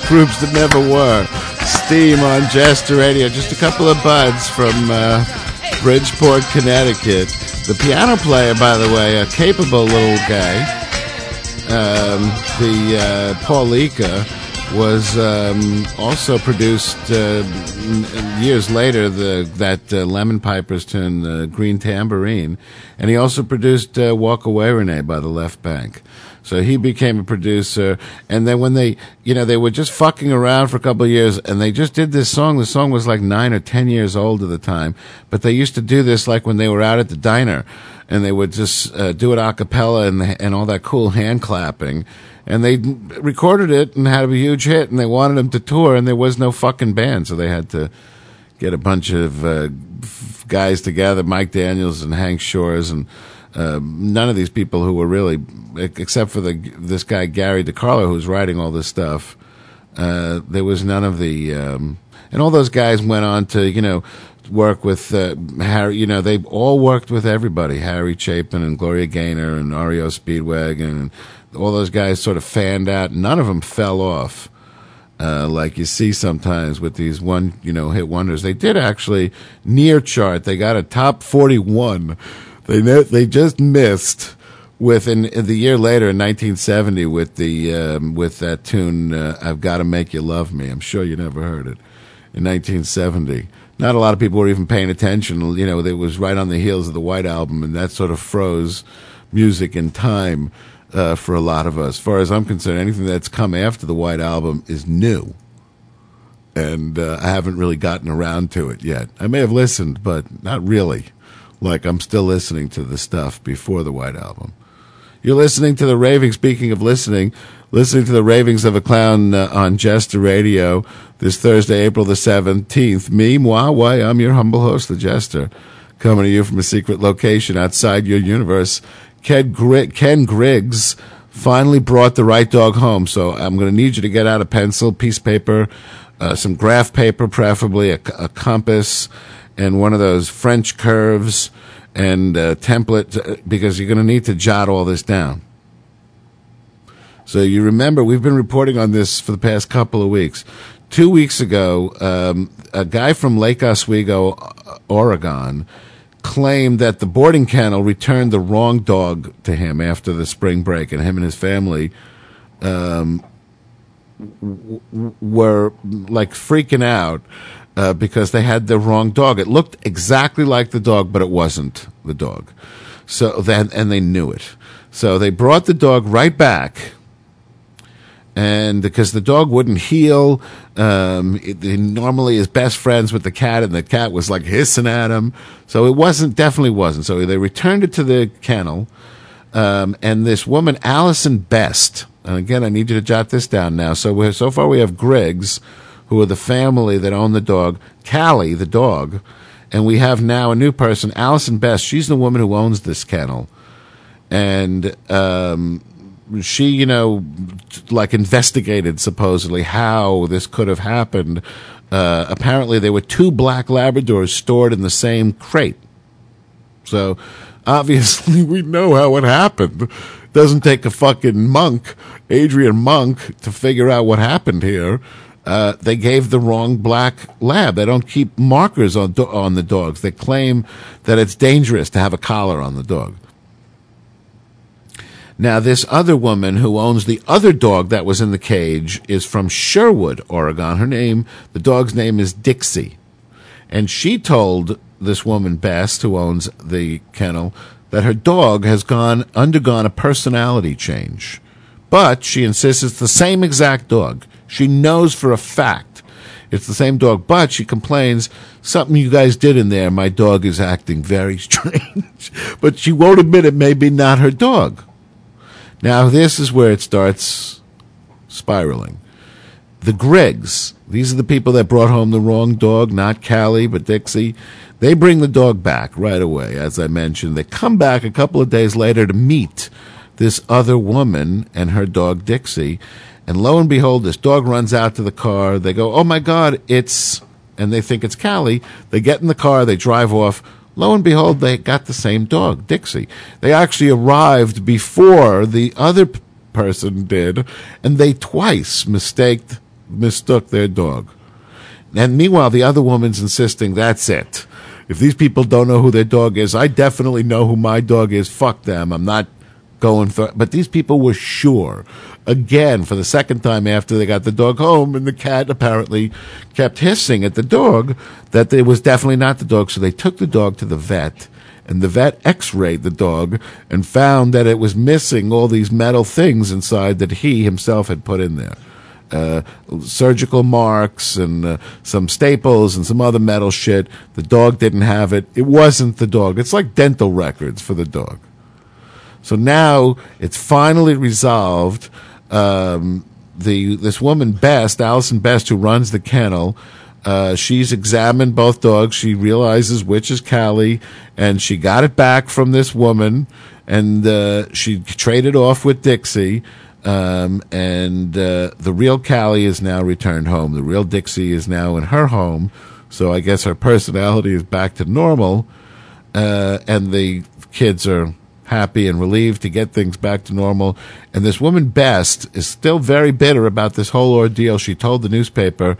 Groups that never were. Steam on Jester Radio. Just a couple of buds from uh, Bridgeport, Connecticut. The piano player, by the way, a capable little guy. Um, the uh, was um, also produced uh, years later the that uh, Lemon Pipers tune, Green Tambourine, and he also produced uh, Walk Away Renee by the Left Banke. So he became a producer, and then when they, you know, they were just fucking around for a couple of years, and they just did this song. The song was like nine or ten years old at the time, but they used to do this like when they were out at the diner, and they would just uh, do it a cappella and and all that cool hand clapping, and they recorded it and had a huge hit, and they wanted them to tour, and there was no fucking band, so they had to get a bunch of uh, guys together, Mike Daniels and Hank Shores, and uh, none of these people who were really, except for the this guy Gary DeCarlo who's writing all this stuff. Uh, there was none of the. Um, and all those guys went on to you know work with uh, Harry. You know, they all worked with everybody: Harry Chapin and Gloria Gaynor and REO Speedwagon, and all those guys sort of fanned out. None of them fell off. Uh, like you see sometimes with these one, you know, hit wonders. They did actually near chart. They got a top 41. They they just missed with in, in the year later in 1970 with the um, with that tune uh, I've got to make you love me. I'm sure you never heard it in 1970. Not a lot of people were even paying attention. You know, it was right on the heels of the White Album, and that sort of froze music in time uh, for a lot of us. As far as I'm concerned, anything that's come after the White Album is new. And uh, I haven't really gotten around to it yet. I may have listened, but not really. Like I'm still listening to the stuff before the White Album. You're listening to the raving. Speaking of listening, listening to the ravings of a clown uh, on Jester Radio this Thursday, April the 17th. Me, moi, why, I'm your humble host, the Jester, coming to you from a secret location outside your universe. Ken, Gri- Ken Griggs finally brought the right dog home, so I'm going to need you to get out a pencil, piece of paper, uh, some graph paper, preferably a, a compass, and one of those French curves and uh, template, uh, because you're going to need to jot all this down. So you remember, we've been reporting on this for the past couple of weeks. Two weeks ago, um, a guy from Lake Oswego, Oregon, claimed that the boarding kennel returned the wrong dog to him after the spring break, and him and his family um, were like freaking out uh, because they had the wrong dog. It looked exactly like the dog, but it wasn't the dog. So then, and they knew it. So they brought the dog right back and because the dog wouldn't heal, um, it, he normally is best friends with the cat, and the cat was like hissing at him. So it wasn't, definitely wasn't. So they returned it to the kennel, um, and this woman, Allison Best, and again, I need you to jot this down now. So so far we have Griggs, who are the family that own the dog, Callie, the dog, and we have now a new person, Allison Best. She's the woman who owns this kennel, and um, she, you know, like investigated supposedly how this could have happened. Uh, apparently, there were two black Labradors stored in the same crate. So, obviously, [LAUGHS] we know how it happened. Doesn't take a fucking monk, Adrian Monk, to figure out what happened here. Uh, they gave the wrong black lab. They don't keep markers on do- on the dogs. They claim that it's dangerous to have a collar on the dog. Now, this other woman who owns the other dog that was in the cage is from Sherwood, Oregon. Her name, the dog's name is Dixie. And she told this woman, Best, who owns the kennel, that her dog has gone, undergone a personality change. But she insists it's the same exact dog. She knows for a fact it's the same dog, but she complains something you guys did in there. My dog is acting very [LAUGHS] strange. but she won't admit it may be not her dog. Now, this is where it starts spiraling. The Griggs, these are the people that brought home the wrong dog, not Callie, but Dixie. They bring the dog back right away, as I mentioned. They come back a couple of days later to meet this other woman and her dog, Dixie. And lo and behold, this dog runs out to the car. They go, Oh my God, it's, and they think it's Callie. They get in the car, they drive off. Lo and behold, they got the same dog, Dixie. They actually arrived before the other person did, and they twice mistaked, mistook their dog. And meanwhile, the other woman's insisting that's it. If these people don't know who their dog is, I definitely know who my dog is. Fuck them. I'm not going for. But these people were sure. Again, for the second time after they got the dog home, and the cat apparently kept hissing at the dog that it was definitely not the dog. So they took the dog to the vet, and the vet x-rayed the dog and found that it was missing all these metal things inside that he himself had put in there. Uh, surgical marks and uh, some staples and some other metal shit. The dog didn't have it. It wasn't the dog. It's like dental records for the dog. So now it's finally resolved. Um, the this woman Best, Allison Best, who runs the kennel, uh, she's examined both dogs. She realizes which is Callie, and she got it back from this woman, and uh, she traded off with Dixie. Um, and uh, the real Callie is now returned home. The real Dixie is now in her home. So I guess her personality is back to normal. Uh, and the kids are happy and relieved to get things back to normal. And this woman, Best, is still very bitter about this whole ordeal. She told the newspaper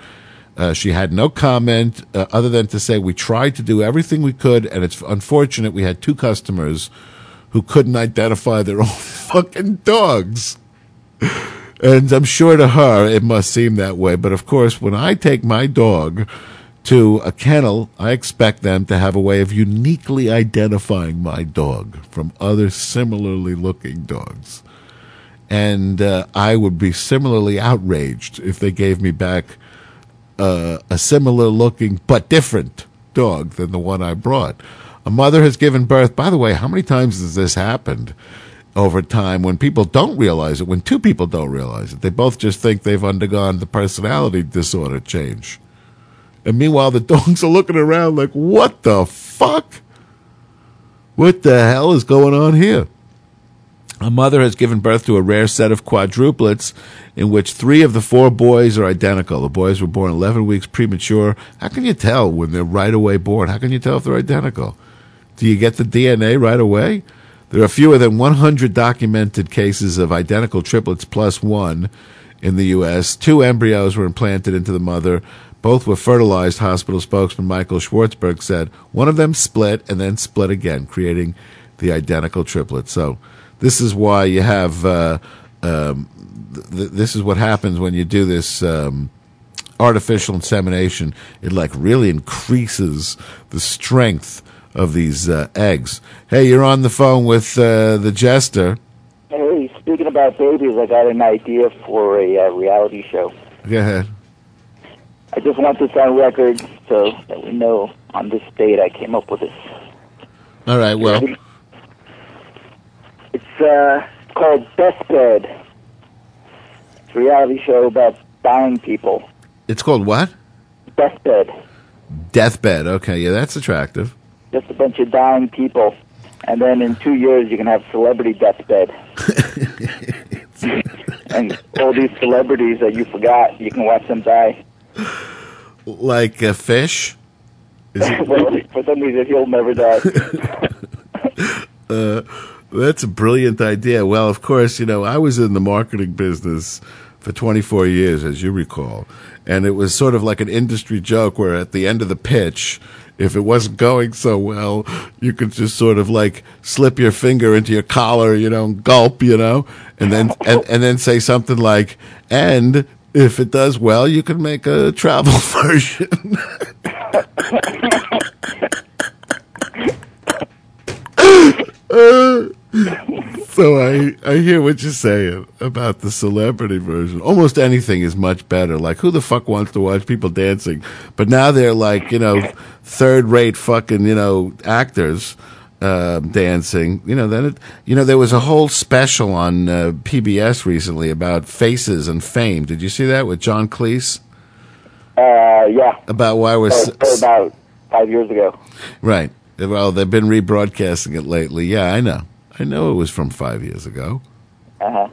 uh, she had no comment uh, other than to say, We tried to do everything we could, and it's unfortunate we had two customers who couldn't identify their [LAUGHS] own fucking dogs. And I'm sure to her it must seem that way. But of course, when I take my dog to a kennel, I expect them to have a way of uniquely identifying my dog from other similarly looking dogs. And uh, I would be similarly outraged if they gave me back uh, a similar looking but different dog than the one I brought. A mother has given birth. By the way, how many times has this happened over time when people don't realize it, when two people don't realize it? They both just think they've undergone the personality disorder change. And meanwhile, the [LAUGHS] dogs are looking around like, what the fuck? What the hell is going on here? A mother has given birth to a rare set of quadruplets in which three of the four boys are identical. The boys were born 11 weeks premature. How can you tell when they're right away born? How can you tell if they're identical? Do you get the DNA right away? There are fewer than 100 documented cases of identical triplets plus one in the U.S. Two embryos were implanted into the mother. Both were fertilized, hospital spokesman Michael Schwartzberg said. One of them split and then split again, creating the identical triplet. So, this is why you have uh, um, th- this is what happens when you do this um, artificial insemination it like really increases the strength of these uh, eggs hey you're on the phone with uh, the jester Hey, speaking about babies, I got an idea for a uh, reality show. go ahead I just want this on record so that we know on this date I came up with this. all right well It's uh, called Deathbed. It's a reality show about dying people. it's called what Deathbed. deathbed okay yeah that's attractive Just a bunch of dying people. And then in two years, you can have celebrity deathbed. [LAUGHS] [LAUGHS] and all these celebrities that you forgot, you can watch them die. [LAUGHS] like a fish Is it- [LAUGHS] for some reason, he'll never die. [LAUGHS] Uh, that's a brilliant idea. Well, of course, you know, I was in the marketing business for 24 years, as you recall. And it was sort of like an industry joke where at the end of the pitch, if it wasn't going so well, you could just sort of like slip your finger into your collar, you know, and gulp, you know, and then, and, and then say something like, and if it does well, you can make a travel [LAUGHS] version. Uh, so I I hear what you're saying about the celebrity version. Almost anything is much better. Like who the fuck wants to watch people dancing? But now they're like you know third rate fucking you know actors uh, dancing. You know then it, you know there was a whole special on uh, PBS recently about faces and fame. Did you see that with John Cleese Uh, yeah. about why or about five years ago. Right. Well, they've been rebroadcasting it lately. Yeah, I know. I know it was from five years ago. Uh-huh.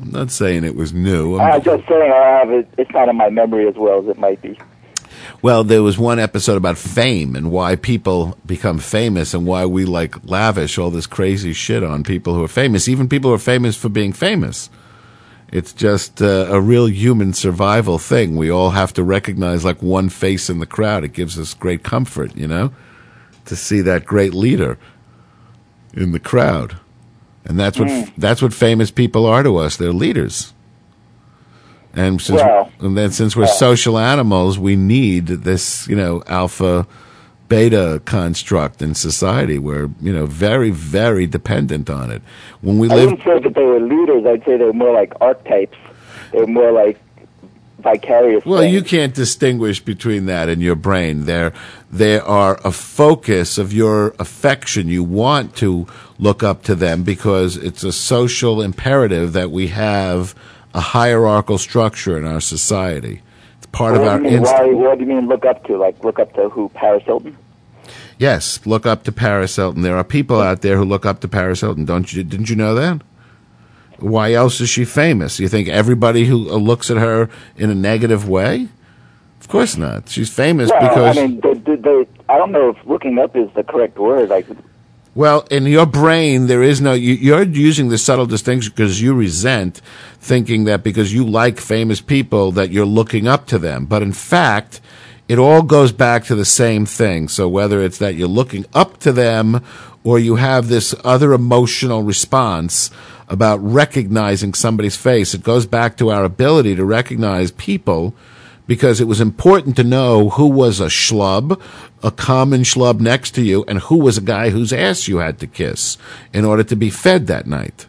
I'm not saying it was new. I'm- I'm just saying I have it. It's not in my memory as well as it might be. Well, there was one episode about fame and why people become famous and why we like lavish all this crazy shit on people who are famous, even people who are famous for being famous. It's just uh, a real human survival thing. We all have to recognize like one face in the crowd. It gives us great comfort, you know, to see that great leader in the crowd. And that's what Mm. that's what famous people are to us. They're leaders. And since Well, and then since we're social animals, we need this, you know, alpha beta construct in society. We're, you know, very very dependent on it. When we live, I wouldn't say that they were leaders. I'd say they were more like archetypes. They were more like vicarious. Well, things. you can't distinguish between that and your brain. There, they are a focus of your affection. You want to look up to them because it's a social imperative that we have a hierarchical structure in our society. It's part what of our mean, instinct. why, what do you mean look up to? Like look up to who? Paris Hilton? Yes, look up to Paris Hilton. There are people out there who look up to Paris Hilton. Don't you? Didn't you know that? Why else is she famous? You think everybody who uh, looks at her in a negative way? Of course not. She's famous Well, because I mean, they, they, they, I don't know if looking up is the correct word. Like, Well, in your brain, there is no. You, you're using the subtle distinction because you resent thinking that because you like famous people that you're looking up to them. But in fact, it all goes back to the same thing. So whether it's that you're looking up to them or you have this other emotional response about recognizing somebody's face, it goes back to our ability to recognize people because it was important to know who was a schlub, a common schlub next to you, and who was a guy whose ass you had to kiss in order to be fed that night.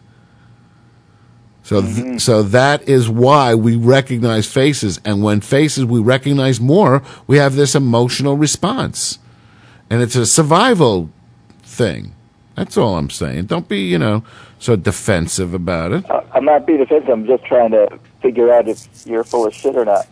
So, th- mm-hmm. so that is why we recognize faces, and when faces we recognize more, we have this emotional response, and it's a survival thing. That's all I'm saying. Don't be, you know, so defensive about it. I- I'm not being offensive. I'm just trying to figure out if you're full of shit or not.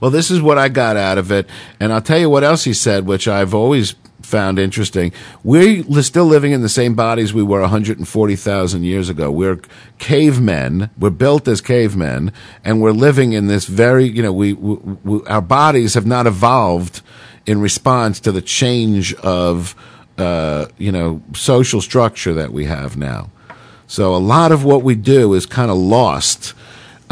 Well, this is what I got out of it, and I'll tell you what else he said, which I've always found interesting. We're still living in the same bodies we were 140,000 years ago. We're cavemen. We're built as cavemen, and we're living in this very, you know, we, we, we our bodies have not evolved in response to the change of, uh, you know, social structure that we have now. So a lot of what we do is kind of lost.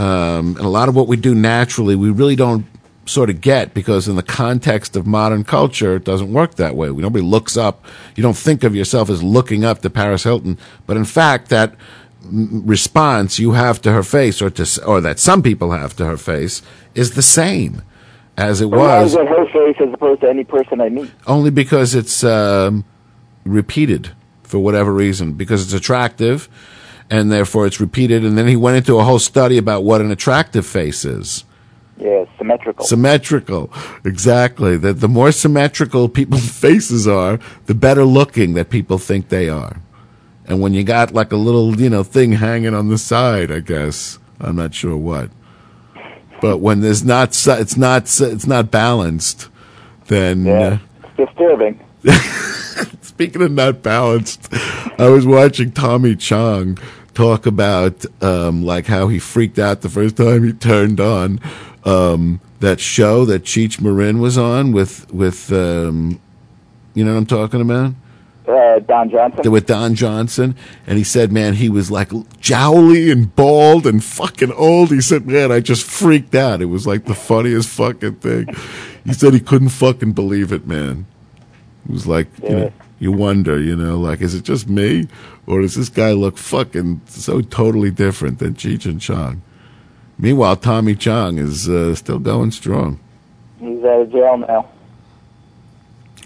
Um, and a lot of what we do naturally, we really don't sort of get because in the context of modern culture, it doesn't work that way. Nobody looks up. You don't think of yourself as looking up to Paris Hilton, but in fact, that response you have to her face, or to, or that some people have to her face, is the same as it was is it her face as opposed to any person I meet? only because it's um, repeated for whatever reason because it's attractive and therefore it's repeated. And then he went into a whole study about what an attractive face is. Yeah, symmetrical. symmetrical. Exactly. That the more symmetrical people's [LAUGHS] faces are the better looking that people think they are. And when you got like a little you know thing hanging on the side i guess i'm not sure what. But when there's not it's not it's not balanced then uh, Disturbing. [LAUGHS] Speaking of not balanced, I was watching Tommy Chong talk about um, like how he freaked out the first time he turned on um, that show that Cheech Marin was on with with um, you know what I'm talking about Uh, Don Johnson. with Don Johnson, and he said, "Man, he was like jowly and bald and fucking old." He said, "Man, I just freaked out. It was like the funniest fucking thing." He said he couldn't fucking believe it, man. It was like you know, you wonder, you know, like is it just me, or does this guy look fucking so totally different than Cheech and Chong? Meanwhile, Tommy Chong is uh, still going strong, He's out of jail now.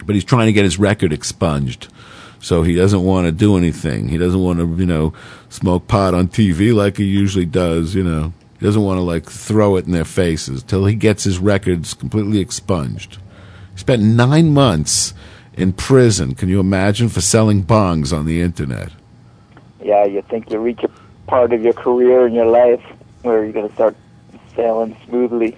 but he's trying to get his record expunged. So he doesn't want to do anything. He doesn't want to, you know, smoke pot on TV like he usually does. You know, he doesn't want to like throw it in their faces till he gets his records completely expunged. He spent nine months in prison. Can you imagine for selling bongs on the internet? Yeah, you think you reach a part of your career in your life where you're going to start sailing smoothly.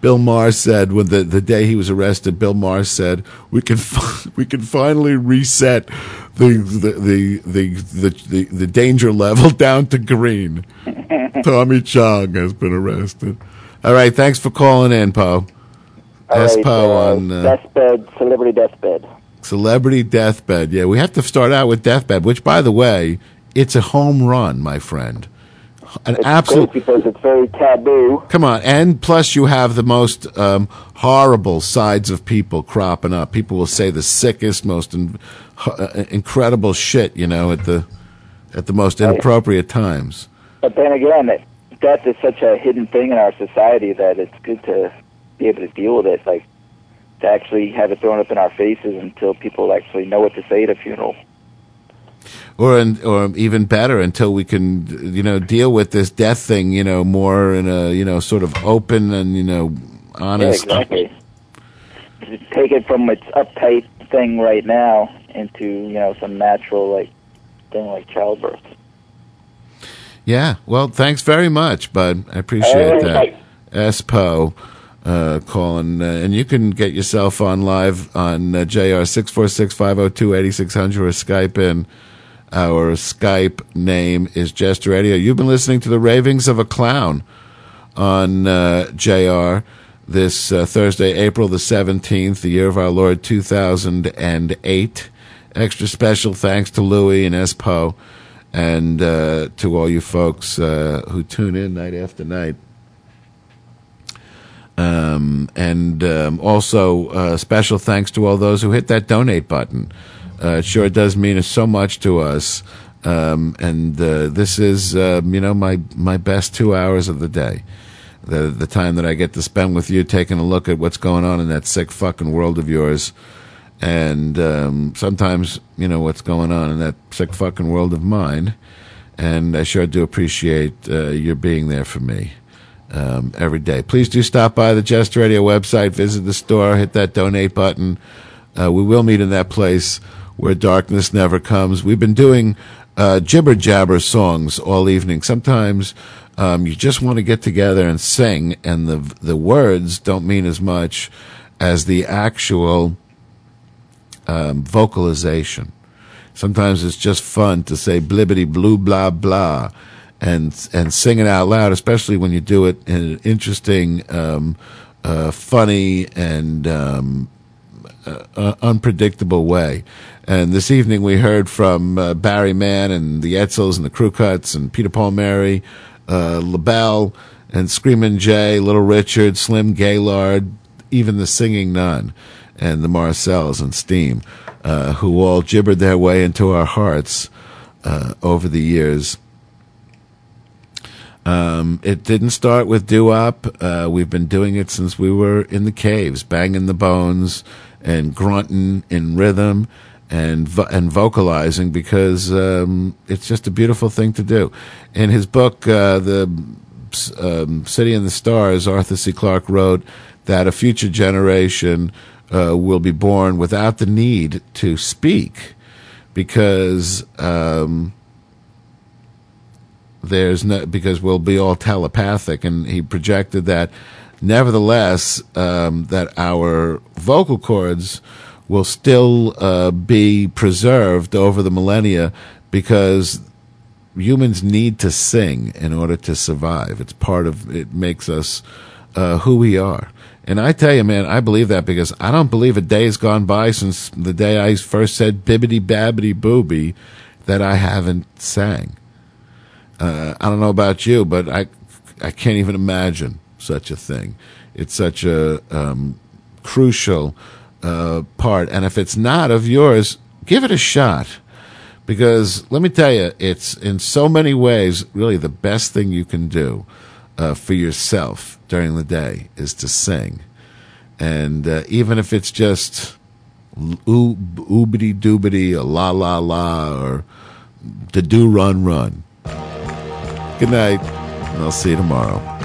Bill Maher said when the, the day he was arrested, Bill Maher said we can fi- [LAUGHS] we can finally reset the the the the the, the, the danger level [LAUGHS] down to green. [LAUGHS] Tommy Chong has been arrested. All right, thanks for calling in, Poe. S right, uh, on uh, deathbed, celebrity deathbed. Celebrity Deathbed. Yeah, we have to start out with Deathbed, which, by the way, it's a home run, my friend. An It's absolute. because it's very taboo. Come on, and plus you have the most um, horrible sides of people cropping up. People will say the sickest, most in, uh, incredible shit, you know, at the at the most inappropriate times. But then again, death is such a hidden thing in our society that it's good to be able to deal with it. Like to actually have it thrown up in our faces until people actually know what to say at a funeral. Or in, or even better, until we can, you know, deal with this death thing, you know, more in a, you know, sort of open and you know, honest. Yeah, exactly. Take it from its uptight thing right now into you know some natural like thing like childbirth. Yeah. Well, thanks very much, bud. I appreciate All that. right. Espo uh, calling, uh, and you can get yourself on live on uh, JR six four six five zero two eighty six hundred or Skype in. Our Skype name is Jester Radio. You've been listening to the ravings of a clown on uh, JR this uh, Thursday, April the 17th, the year of our Lord 2008. Extra special thanks to Louie and Espo and uh, to all you folks uh, who tune in night after night. Um, and um, also uh, special thanks to all those who hit that donate button. Uh, it sure does mean so much to us. Um, and uh, this is, uh, you know, my my best two hours of the day. The the time that I get to spend with you, taking a look at what's going on in that sick fucking world of yours, and um, sometimes you know what's going on in that sick fucking world of mine. And I sure do appreciate uh, your being there for me um, every day. Please do stop by the Jester Radio website, visit the store, hit that donate button. Uh, we will meet in that place where darkness never comes. We've been doing uh, jibber jabber songs all evening. Sometimes um, you just want to get together and sing, and the the words don't mean as much as the actual um, vocalization. Sometimes it's just fun to say blibbity blue blah blah and and sing it out loud, especially when you do it in an interesting, um, uh, funny, and um, uh, uh, unpredictable way. And this evening we heard from uh, Barry Mann and the Edsels and the Crew Cuts and Peter Paul Mary, uh, LaBelle and Screamin' Jay, Little Richard, Slim Gaillard, even the Singing Nun and the Marcels and Steam, uh, who all gibbered their way into our hearts over the years. Um, it didn't start with doo wop. Uh, we've been doing it since we were in the caves, banging the bones and grunting in rhythm and vo- and vocalizing because um, it's just a beautiful thing to do. In his book, uh, the um, City and the Stars, Arthur C. Clarke wrote that a future generation uh, will be born without the need to speak because um, there's no because we'll be all telepathic and he projected that nevertheless um, that our vocal cords will still uh, be preserved over the millennia because humans need to sing in order to survive it's part of it makes us uh, who we are and I tell you, man, I believe that because I don't believe a day has gone by since the day I first said bibbity babbity booby that I haven't sang. Uh, I don't know about you, but I, I can't even imagine such a thing. It's such a um, crucial uh, part, and if it's not of yours, give it a shot. Because let me tell you, it's in so many ways really the best thing you can do uh, for yourself during the day is to sing, and uh, even if it's just oob, oobity doobity, or la la la, or the do run run. Good night, and I'll see you tomorrow.